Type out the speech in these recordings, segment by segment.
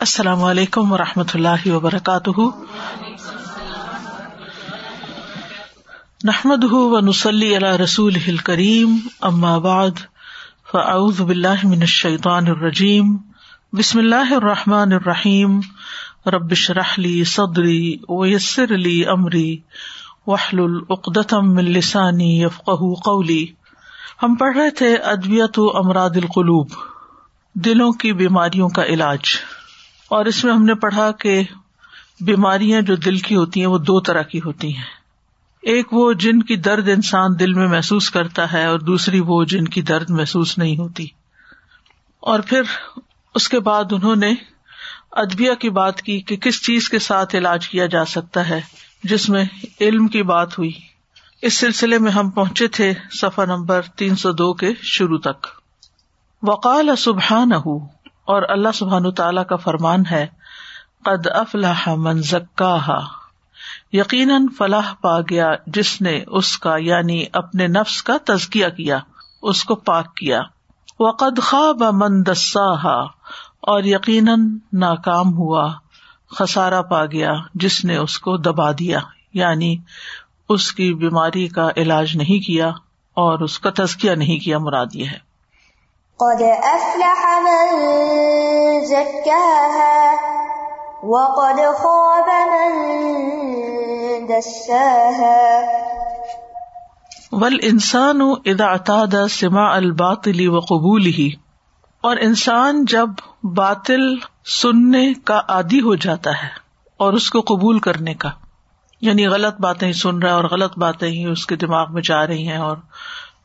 السلام علیکم و رحمۃ اللہ وبرکاتہ۔ نحمد و نسلی علیہ رسول کریم بعد، فاعوذ باللہ من الشیطان الرجیم۔ بسم اللہ الرحمٰن الرحیم۔ ربش رحلی صدری ویسر علی عمری وحل العقدم السانی یفق قولی۔ ہم پڑھ رہے تھے ادویت و امراد القلوب، دلوں کی بیماریوں کا علاج۔ اور اس میں ہم نے پڑھا کہ بیماریاں جو دل کی ہوتی ہیں وہ دو طرح کی ہوتی ہیں۔ ایک وہ جن کی درد انسان دل میں محسوس کرتا ہے اور دوسری وہ جن کی درد محسوس نہیں ہوتی۔ اور پھر اس کے بعد انہوں نے ادبیہ کی بات کی کہ کس چیز کے ساتھ علاج کیا جا سکتا ہے، جس میں علم کی بات ہوئی۔ اس سلسلے میں ہم پہنچے تھے صفحہ نمبر تین سو دو کے شروع تک۔ وقال سبحان اور اللہ سبحان تعالیٰ کا فرمان ہے، قد افلاح من زکا یقیناً فلاح پا گیا جس نے اس کا یعنی اپنے نفس کا تزکیا کیا، اس کو پاک کیا۔ وہ قد خواب من دسا اور یقیناً ناکام ہوا خسارا پا گیا جس نے اس کو دبا دیا۔ یعنی اس کی بیماری کا علاج نہیں کیا اور اس کا تزکیا نہیں کیا، مراد یہ ہے۔ قد افلح من زكاها وقد خاب من دساها والانسان اذا اعتاد سماع الباطل وقبوله اور انسان جب باطل سننے کا عادی ہو جاتا ہے اور اس کو قبول کرنے کا یعنی غلط باتیں سن رہا ہے اور غلط باتیں ہی اس کے دماغ میں جا رہی ہیں اور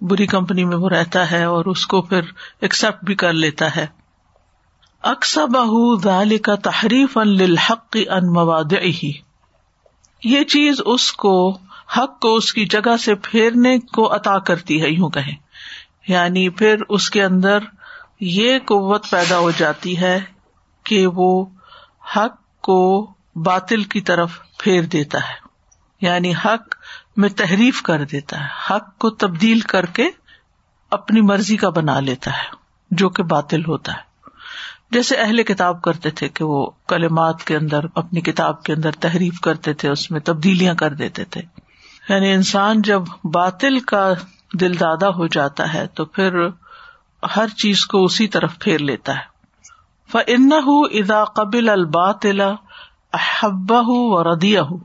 بری کمپنی میں وہ رہتا ہے اور اس کو پھر ایکسپٹ بھی کر لیتا ہے۔ اکثر بہ کا تحریف ان للحق ان مواد ہی یہ چیز اس کو، حق کو اس کی جگہ سے پھیرنے کو عطا کرتی ہے، یوں کہیں۔ یعنی پھر اس کے اندر یہ قوت پیدا ہو جاتی ہے کہ وہ حق کو باطل کی طرف پھیر دیتا ہے۔ یعنی حق میں تحریف کر دیتا ہے، حق کو تبدیل کر کے اپنی مرضی کا بنا لیتا ہے، جو کہ باطل ہوتا ہے۔ جیسے اہل کتاب کرتے تھے کہ وہ کلمات کے اندر، اپنی کتاب کے اندر تحریف کرتے تھے، اس میں تبدیلیاں کر دیتے تھے۔ یعنی انسان جب باطل کا دل دادا ہو جاتا ہے، تو پھر ہر چیز کو اسی طرف پھیر لیتا ہے۔ فن ادا قبل الباطل احبا ہوں و ردیا ہوں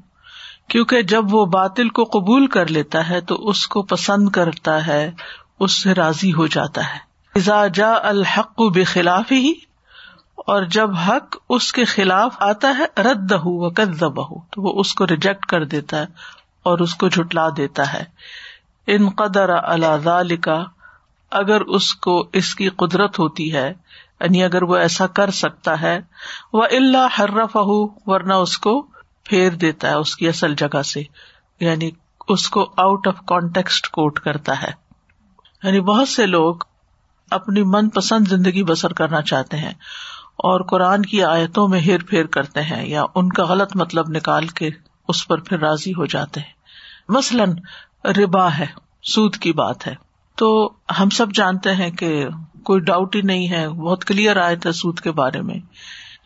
کیونکہ جب وہ باطل کو قبول کر لیتا ہے تو اس کو پسند کرتا ہے، اس سے راضی ہو جاتا ہے۔ جا الحق بے خلاف ہی اور جب حق اس کے خلاف آتا ہے رد ہو ہو تو وہ اس کو ریجیکٹ کر دیتا ہے اور اس کو جھٹلا دیتا ہے۔ ان قدر اللہ کا اگر اس کو اس کی قدرت ہوتی ہے یعنی اگر وہ ایسا کر سکتا ہے وہ اللہ حرف ورنہ اس کو پھیر دیتا ہے اس کی اصل جگہ سے یعنی اس کو آؤٹ آف کانٹیکسٹ کوٹ کرتا ہے۔ یعنی بہت سے لوگ اپنی من پسند زندگی بسر کرنا چاہتے ہیں اور قرآن کی آیتوں میں ہیر پھیر کرتے ہیں یا ان کا غلط مطلب نکال کے اس پر پھر راضی ہو جاتے ہیں۔ مثلاً ربا ہے، سود کی بات ہے۔ تو ہم سب جانتے ہیں کہ کوئی ڈاؤٹ ہی نہیں ہے، بہت کلیئر آئے تھے سود کے بارے میں۔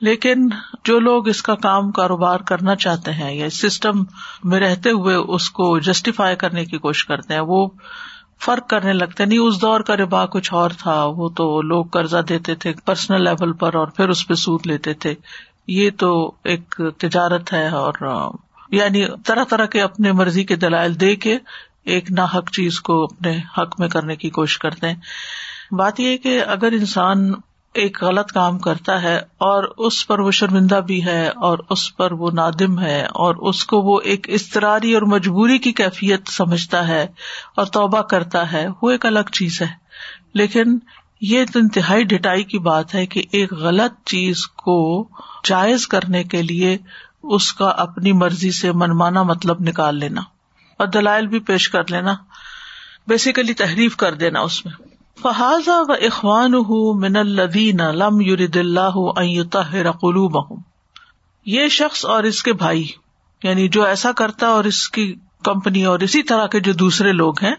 لیکن جو لوگ اس کا کام کاروبار کرنا چاہتے ہیں یا سسٹم میں رہتے ہوئے اس کو جسٹیفائی کرنے کی کوشش کرتے ہیں، وہ فرق کرنے لگتے نہیں اس دور کا ربا کچھ اور تھا، وہ تو لوگ قرضہ دیتے تھے پرسنل لیول پر اور پھر اس پہ سوٹ لیتے تھے۔ یہ تو ایک تجارت ہے اور یعنی طرح طرح کے اپنے مرضی کے دلائل دے کے ایک نا حق چیز کو اپنے حق میں کرنے کی کوشش کرتے ہیں۔ بات یہ کہ اگر انسان ایک غلط کام کرتا ہے اور اس پر وہ شرمندہ بھی ہے اور اس پر وہ نادم ہے اور اس کو وہ ایک استراری اور مجبوری کی کیفیت سمجھتا ہے اور توبہ کرتا ہے، وہ ایک الگ چیز ہے۔ لیکن یہ تو انتہائی ڈٹائی کی بات ہے کہ ایک غلط چیز کو جائز کرنے کے لیے اس کا اپنی مرضی سے منمانا مطلب نکال لینا اور دلائل بھی پیش کر لینا۔ بیسیکلی تحریف کر دینا اس میں۔ فہذا و اخوان من الدین لم یورد اللہ قلوب یہ شخص اور اس کے بھائی یعنی جو ایسا کرتا اور اس کی کمپنی اور اسی طرح کے جو دوسرے لوگ ہیں،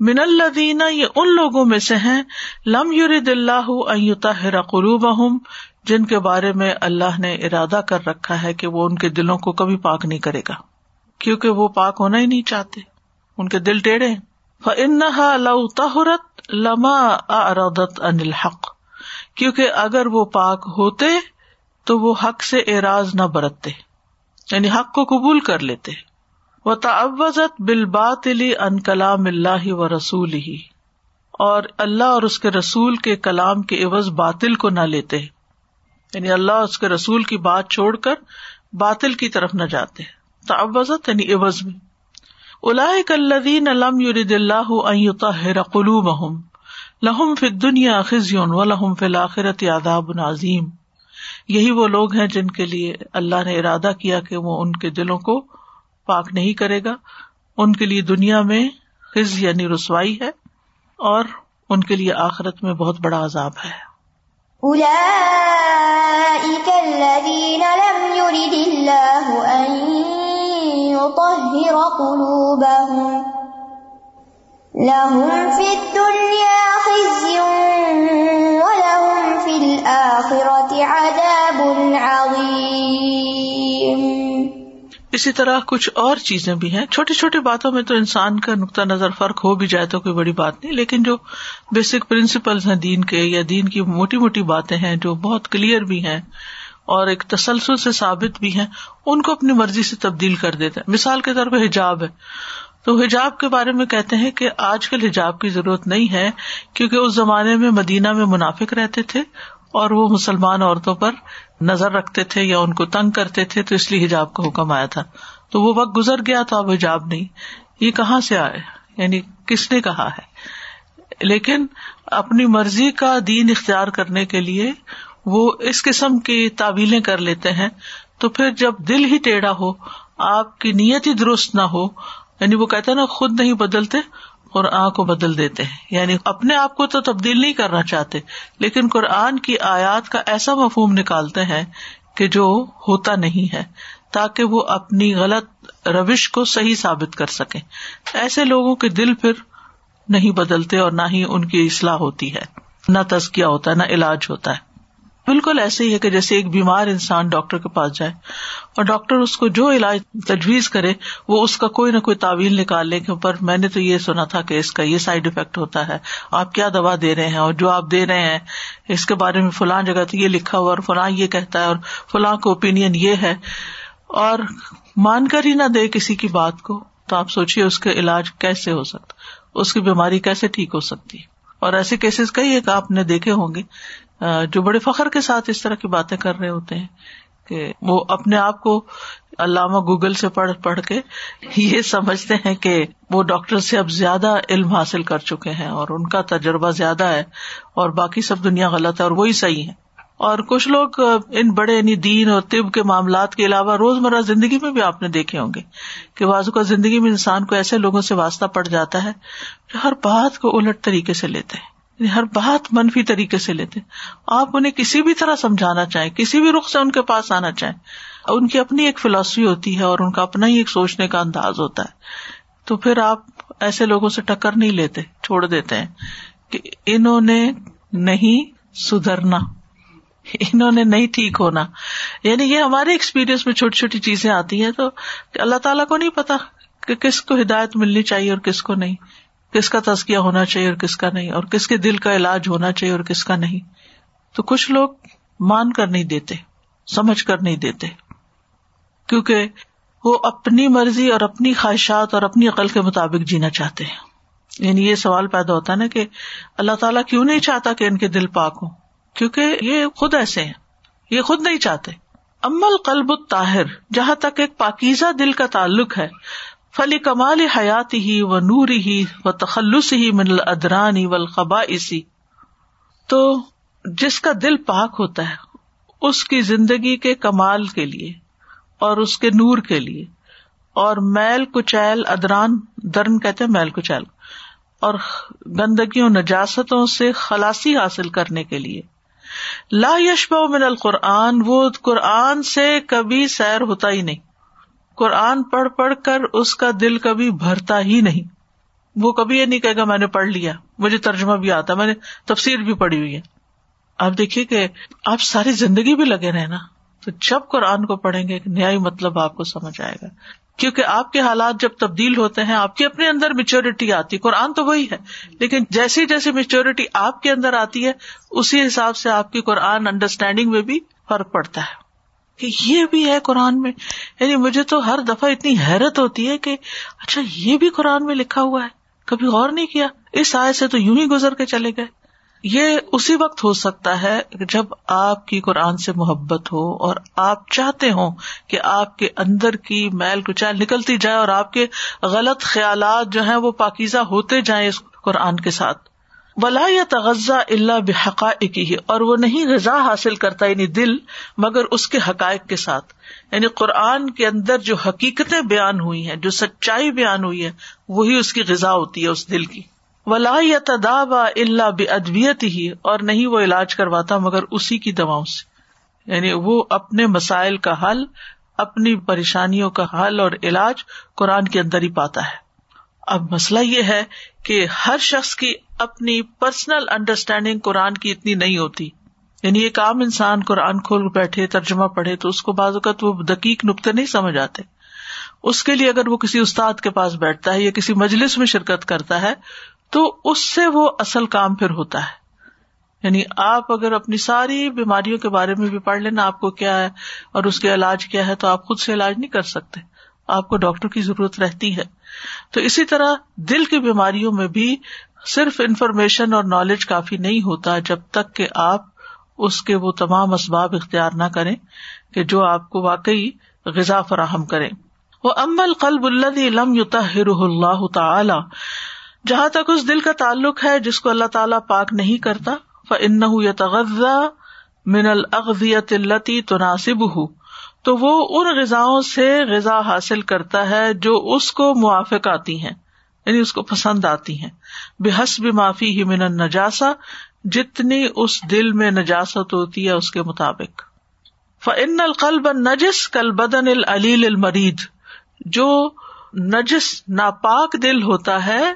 من الدین یہ ان لوگوں میں سے ہیں، لم یورد اللہ قلوب جن کے بارے میں اللہ نے ارادہ کر رکھا ہے کہ وہ ان کے دلوں کو کبھی پاک نہیں کرے گا۔ کیونکہ وہ پاک ہونا ہی نہیں چاہتے۔ ان کے دل ٹیڑھے تہرت لما ارادت انل حق کیونکہ اگر وہ پاک ہوتے تو وہ حق سے اعراض نہ برتتے یعنی حق کو قبول کر لیتے۔ وہ تعوضت بال ان کلام اللہ و رسول ہی اور اللہ اور اس کے رسول کے کلام کے عوض باطل کو نہ لیتے۔ یعنی اللہ اس کے رسول کی بات چھوڑ کر باطل کی طرف نہ جاتے۔ تعوضت یعنی عوض میں۔ الدین علم یورد اللہ قلوب لہم فی دنیا خزیون و لہم فی الآخرت یاداب نظیم یہی وہ لوگ ہیں جن کے لیے اللہ نے ارادہ کیا کہ وہ ان کے دلوں کو پاک نہیں کرے گا۔ ان کے لیے دنیا میں خز یعنی رسوائی ہے اور ان کے لیے آخرت میں بہت بڑا عذاب ہے۔ اولئک الذین لم يرد اللہ ان لهم في الدنيا خزي ولهم في الآخرة عذاب عظيم. اسی طرح کچھ اور چیزیں بھی ہیں۔ چھوٹی چھوٹی باتوں میں تو انسان کا نقطۂ نظر فرق ہو بھی جائے تو کوئی بڑی بات نہیں، لیکن جو بیسک پرنسپل ہیں دین کے یا دین کی موٹی موٹی باتیں ہیں جو بہت کلیئر بھی ہیں اور ایک تسلسل سے ثابت بھی ہیں، ان کو اپنی مرضی سے تبدیل کر دیتے ہیں۔ مثال کے طور پہ حجاب ہے۔ تو حجاب کے بارے میں کہتے ہیں کہ آج کل حجاب کی ضرورت نہیں ہے، کیونکہ اس زمانے میں مدینہ میں منافق رہتے تھے اور وہ مسلمان عورتوں پر نظر رکھتے تھے یا ان کو تنگ کرتے تھے، تو اس لیے حجاب کا حکم آیا تھا۔ تو وہ وقت گزر گیا تو اب حجاب نہیں۔ یہ کہاں سے آئے؟ یعنی کس نے کہا ہے؟ لیکن اپنی مرضی کا دین اختیار کرنے کے لیے وہ اس قسم کی تعویلیں کر لیتے ہیں، تو پھر جب دل ہی ٹیڑھا ہو، آپ کی نیت ہی درست نہ ہو یعنی وہ کہتے نا، خود نہیں بدلتے، قرآن کو بدل دیتے ہیں۔ یعنی اپنے آپ کو تو تبدیل نہیں کرنا چاہتے، لیکن قرآن کی آیات کا ایسا مفہوم نکالتے ہیں کہ جو ہوتا نہیں ہے، تاکہ وہ اپنی غلط روش کو صحیح ثابت کر سکیں۔ ایسے لوگوں کے دل پھر نہیں بدلتے اور نہ ہی ان کی اصلاح ہوتی ہے، نہ تزکیا ہوتا ہے نہ علاج ہوتا ہے۔ بالکل ایسے ہی ہے کہ جیسے ایک بیمار انسان ڈاکٹر کے پاس جائے اور ڈاکٹر اس کو جو علاج تجویز کرے وہ اس کا کوئی نہ کوئی تعویل نکال لے کہ پر میں نے تو یہ سنا تھا کہ اس کا یہ سائڈ افیکٹ ہوتا ہے آپ کیا دوا دے رہے ہیں اور جو آپ دے رہے ہیں اس کے بارے میں فلاں جگہ تو یہ لکھا ہوا اور فلاں یہ کہتا ہے اور فلاں کو اوپین یہ ہے اور مان کر ہی نہ دے کسی کی بات کو تو آپ سوچیے اس کا علاج کیسے ہو سکتا اس کی بیماری کیسے ٹھیک ہو سکتی اور ایسے کیسز کئی ایک آپ نے دیکھے ہوں گے جو بڑے فخر کے ساتھ اس طرح کی باتیں کر رہے ہوتے ہیں کہ وہ اپنے آپ کو علامہ گوگل سے پڑھ پڑھ کے یہ سمجھتے ہیں کہ وہ ڈاکٹر سے اب زیادہ علم حاصل کر چکے ہیں اور ان کا تجربہ زیادہ ہے اور باقی سب دنیا غلط ہے اور وہی صحیح ہے۔ اور کچھ لوگ ان بڑے یعنی دین اور طب کے معاملات کے علاوہ روز مرہ زندگی میں بھی آپ نے دیکھے ہوں گے کہ بازو کا زندگی میں انسان کو ایسے لوگوں سے واسطہ پڑ جاتا ہے جو ہر بات کو الٹ طریقے سے لیتے ہیں۔ یعنی ہر بات منفی طریقے سے لیتے آپ انہیں کسی بھی طرح سمجھانا چاہیں، کسی بھی رخ سے ان کے پاس آنا چاہیں، ان کی اپنی ایک فلاسفی ہوتی ہے اور ان کا اپنا ہی ایک سوچنے کا انداز ہوتا ہے۔ تو پھر آپ ایسے لوگوں سے ٹکر نہیں لیتے، چھوڑ دیتے ہیں کہ انہوں نے نہیں سدھرنا، انہوں نے نہیں ٹھیک ہونا۔ یعنی یہ ہمارے ایکسپیرئنس میں چھوٹی چھوٹی چیزیں آتی ہیں تو اللہ تعالیٰ کو نہیں پتا کہ کس کو ہدایت ملنی چاہیے اور کس کو نہیں۔ کس کا تزکیہ ہونا چاہیے اور کس کا نہیں اور کس کے دل کا علاج ہونا چاہیے اور کس کا نہیں تو کچھ لوگ مان کر نہیں دیتے، سمجھ کر نہیں دیتے، کیونکہ وہ اپنی مرضی اور اپنی خواہشات اور اپنی عقل کے مطابق جینا چاہتے ہیں۔ یعنی یہ سوال پیدا ہوتا ہے نا کہ اللہ تعالیٰ کیوں نہیں چاہتا کہ ان کے دل پاک ہوں؟ کیونکہ یہ خود ایسے ہیں، یہ خود نہیں چاہتے۔ امل قلب الطاہر، جہاں تک ایک پاکیزہ دل کا تعلق ہے فلی کمال حیات ہی و نور ہی و تخلص ہی من الدرانی و القبا اسی تو جس کا دل پاک ہوتا ہے، اس کی زندگی کے کمال کے لیے اور اس کے نور کے لیے۔ اور میل کچیل، ادران، درن کہتے میل کچیل۔ اور گندگیوں، نجاستوں سے خلاسی حاصل کرنے کے لیے۔ لا یشب من القرآن، وہ قرآن سے کبھی سیر ہوتا ہی نہیں۔ قرآن پڑھ پڑھ کر اس کا دل کبھی بھرتا ہی نہیں۔ وہ کبھی یہ نہیں کہے گا میں نے پڑھ لیا، مجھے ترجمہ بھی آتا میں نے تفسیر بھی پڑھی ہوئی ہے۔ آپ دیکھیے کہ آپ ساری زندگی بھی لگے رہے نا، تو جب قرآن کو پڑھیں گے، ایک نیا مطلب آپ کو سمجھ آئے گا۔ کیونکہ آپ کے حالات جب تبدیل ہوتے ہیں، آپ کے اپنے اندر میچیورٹی آتی قرآن تو وہی ہے، لیکن جیسی جیسی میچیورٹی آپ کے اندر آتی ہے، اسی حساب سے آپ کی قرآن انڈرسٹینڈنگ میں بھی فرق پڑتا ہے۔ کہ یہ بھی ہے قرآن میں۔ یعنی مجھے تو ہر دفعہ اتنی حیرت ہوتی ہے کہ اچھا یہ بھی قرآن میں لکھا ہوا ہے۔ کبھی غور نہیں کیا۔ اس آئے سے تو یوں ہی گزر کے چلے گئے۔ یہ اسی وقت ہو سکتا ہے جب آپ کی قرآن سے محبت ہو اور آپ چاہتے ہوں کہ آپ کے اندر کی میل کچال نکلتی جائے اور آپ کے غلط خیالات جو ہیں وہ پاکیزہ ہوتے جائیں اس قرآن کے ساتھ۔ ولا یا تغذہ اللہ بحقائق ہی اور وہ نہیں غذا حاصل کرتا یعنی دل، مگر اس کے حقائق کے ساتھ۔ یعنی قرآن کے اندر جو حقیقتیں بیان ہوئی ہیں، جو سچائی بیان ہوئی ہے وہی اس کی غذا ہوتی ہے، اس دل کی۔ ولا یا تداب اللہ بے ادبیت ہی اور نہیں وہ علاج کرواتا، مگر اسی کی دواؤں سے۔ یعنی وہ اپنے مسائل کا حل، اپنی پریشانیوں کا حل اور علاج قرآن کے اندر ہی پاتا ہے۔ اب مسئلہ یہ ہے کہ ہر شخص کی اپنی پرسنل انڈرسٹینڈنگ قرآن کی اتنی نہیں ہوتی۔ یعنی ایک عام انسان قرآن کھول بیٹھے، ترجمہ پڑھے، تو اس کو بعض اوقات وہ دقیق نقطے نہیں سمجھ آتے۔ اس کے لیے اگر وہ کسی استاد کے پاس بیٹھتا ہے یا کسی مجلس میں شرکت کرتا ہے، تو اس سے وہ اصل کام پھر ہوتا ہے۔ یعنی آپ اگر اپنی ساری بیماریوں کے بارے میں بھی پڑھ لینا آپ کو کیا ہے اور اس کے علاج کیا ہے، تو آپ خود سے علاج نہیں کر سکتے۔ آپ کو ڈاکٹر کی ضرورت رہتی ہے۔ تو اسی طرح دل کی بیماریوں میں بھی صرف انفارمیشن اور نالج کافی نہیں ہوتا جب تک کہ آپ اس کے وہ تمام اسباب اختیار نہ کریں کہ جو آپ کو واقعی غذا فراہم کرے وہ امل قلب اللہ لم اللہ تعالی۔ جہاں تک اس دل کا تعلق ہے جس کو اللہ تعالیٰ پاک نہیں کرتا فن یا من الغذیت التی تناسب ہُو تو وہ ان غذا سے غذا حاصل کرتا ہے جو اس کو موافق آتی ہیں یعنی اس کو پسند آتی ہیں۔ بے حسب معافی ہی من نجاسا جتنی اس دل میں نجاست ہوتی ہے اس کے مطابق۔ فن القلب نجس کل بدن العلیل المرید۔ جو نجس، ناپاک دل ہوتا ہے،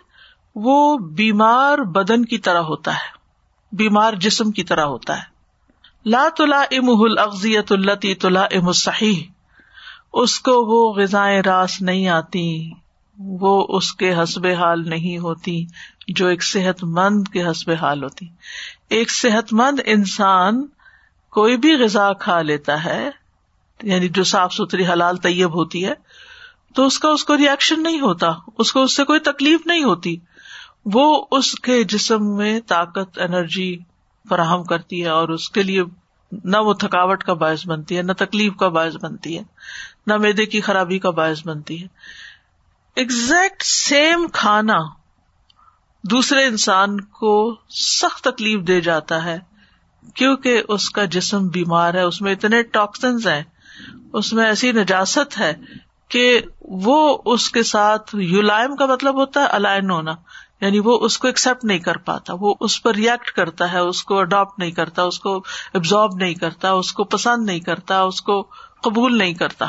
وہ بیمار بدن کی طرح ہوتا ہے، بیمار جسم کی طرح ہوتا ہے۔ لا تلا ام اغزیت التی تلا ام صحیح اس کو وہ غذائیں راس نہیں آتی، وہ اس کے حسب حال نہیں ہوتی جو ایک صحت مند کے حسب حال ہوتی۔ ایک صحت مند انسان کوئی بھی غذا کھا لیتا ہے یعنی جو صاف ستھری حلال طیب ہوتی ہے، تو اس کا اس کو ریئیکشن نہیں ہوتا، اس کو اس سے کوئی تکلیف نہیں ہوتی۔ وہ اس کے جسم میں طاقت انرجی فراہم کرتی ہے اور اس کے لیے نہ وہ تھکاوٹ کا باعث بنتی ہے، نہ تکلیف کا باعث بنتی ہے، نہ میدے کی خرابی کا باعث بنتی ہے۔ ایگزیکٹ سیم کھانا دوسرے انسان کو سخت تکلیف دے جاتا ہے، کیونکہ اس کا جسم بیمار ہے، اس میں اتنے ٹاکسنز ہیں، اس میں ایسی نجاست ہے کہ وہ اس کے ساتھ یولائم کا مطلب ہوتا ہے، الائن ہونا۔ یعنی وہ اس کو ایکسپٹ نہیں کر پاتا، وہ اس پر ریئیکٹ کرتا ہے، اس کو اڈاپٹ نہیں کرتا، اس کو ابزارو نہیں کرتا، اس کو پسند نہیں کرتا، اس کو قبول نہیں کرتا۔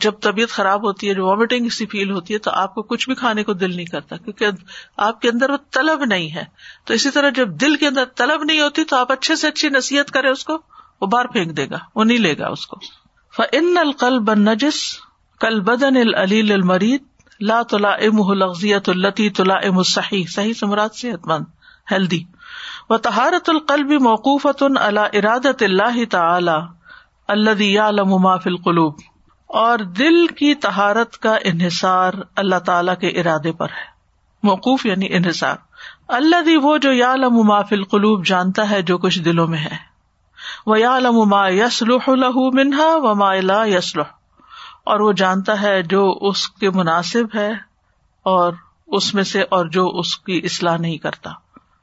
جب طبیعت خراب ہوتی ہے، جو وامٹنگ سی فیل ہوتی ہے، تو آپ کو کچھ بھی کھانے کو دل نہیں کرتا، کیونکہ آپ کے اندر وہ طلب نہیں ہے۔ تو اسی طرح جب دل کے اندر طلب نہیں ہوتی، تو آپ اچھے سے اچھی نصیحت کرے اس کو، وہ باہر پھینک دے گا، وہ نہیں لے گا اس کو۔ فن القل بن نجس کل بدن العلیل المرید لا تلا ام لغزیت التی تلا ام صحیح صحیح سمرات صحت مند ہیلدی و تہارت القلب موقوفت اللہ ارادت اللہ تعالی اللہ ما فی القلوب. اور دل کی تہارت کا انحصار اللہ تعالی کے ارادے پر ہے. موقوف یعنی انحصار. اللہ دی وہ جو یا ما فی القلوب جانتا ہے جو کچھ دلوں میں ہے. وہ یا ما یسلح له منہا و ما لا یسلح اور وہ جانتا ہے جو اس کے مناسب ہے اور اس میں سے اور جو اس کی اصلاح نہیں کرتا۔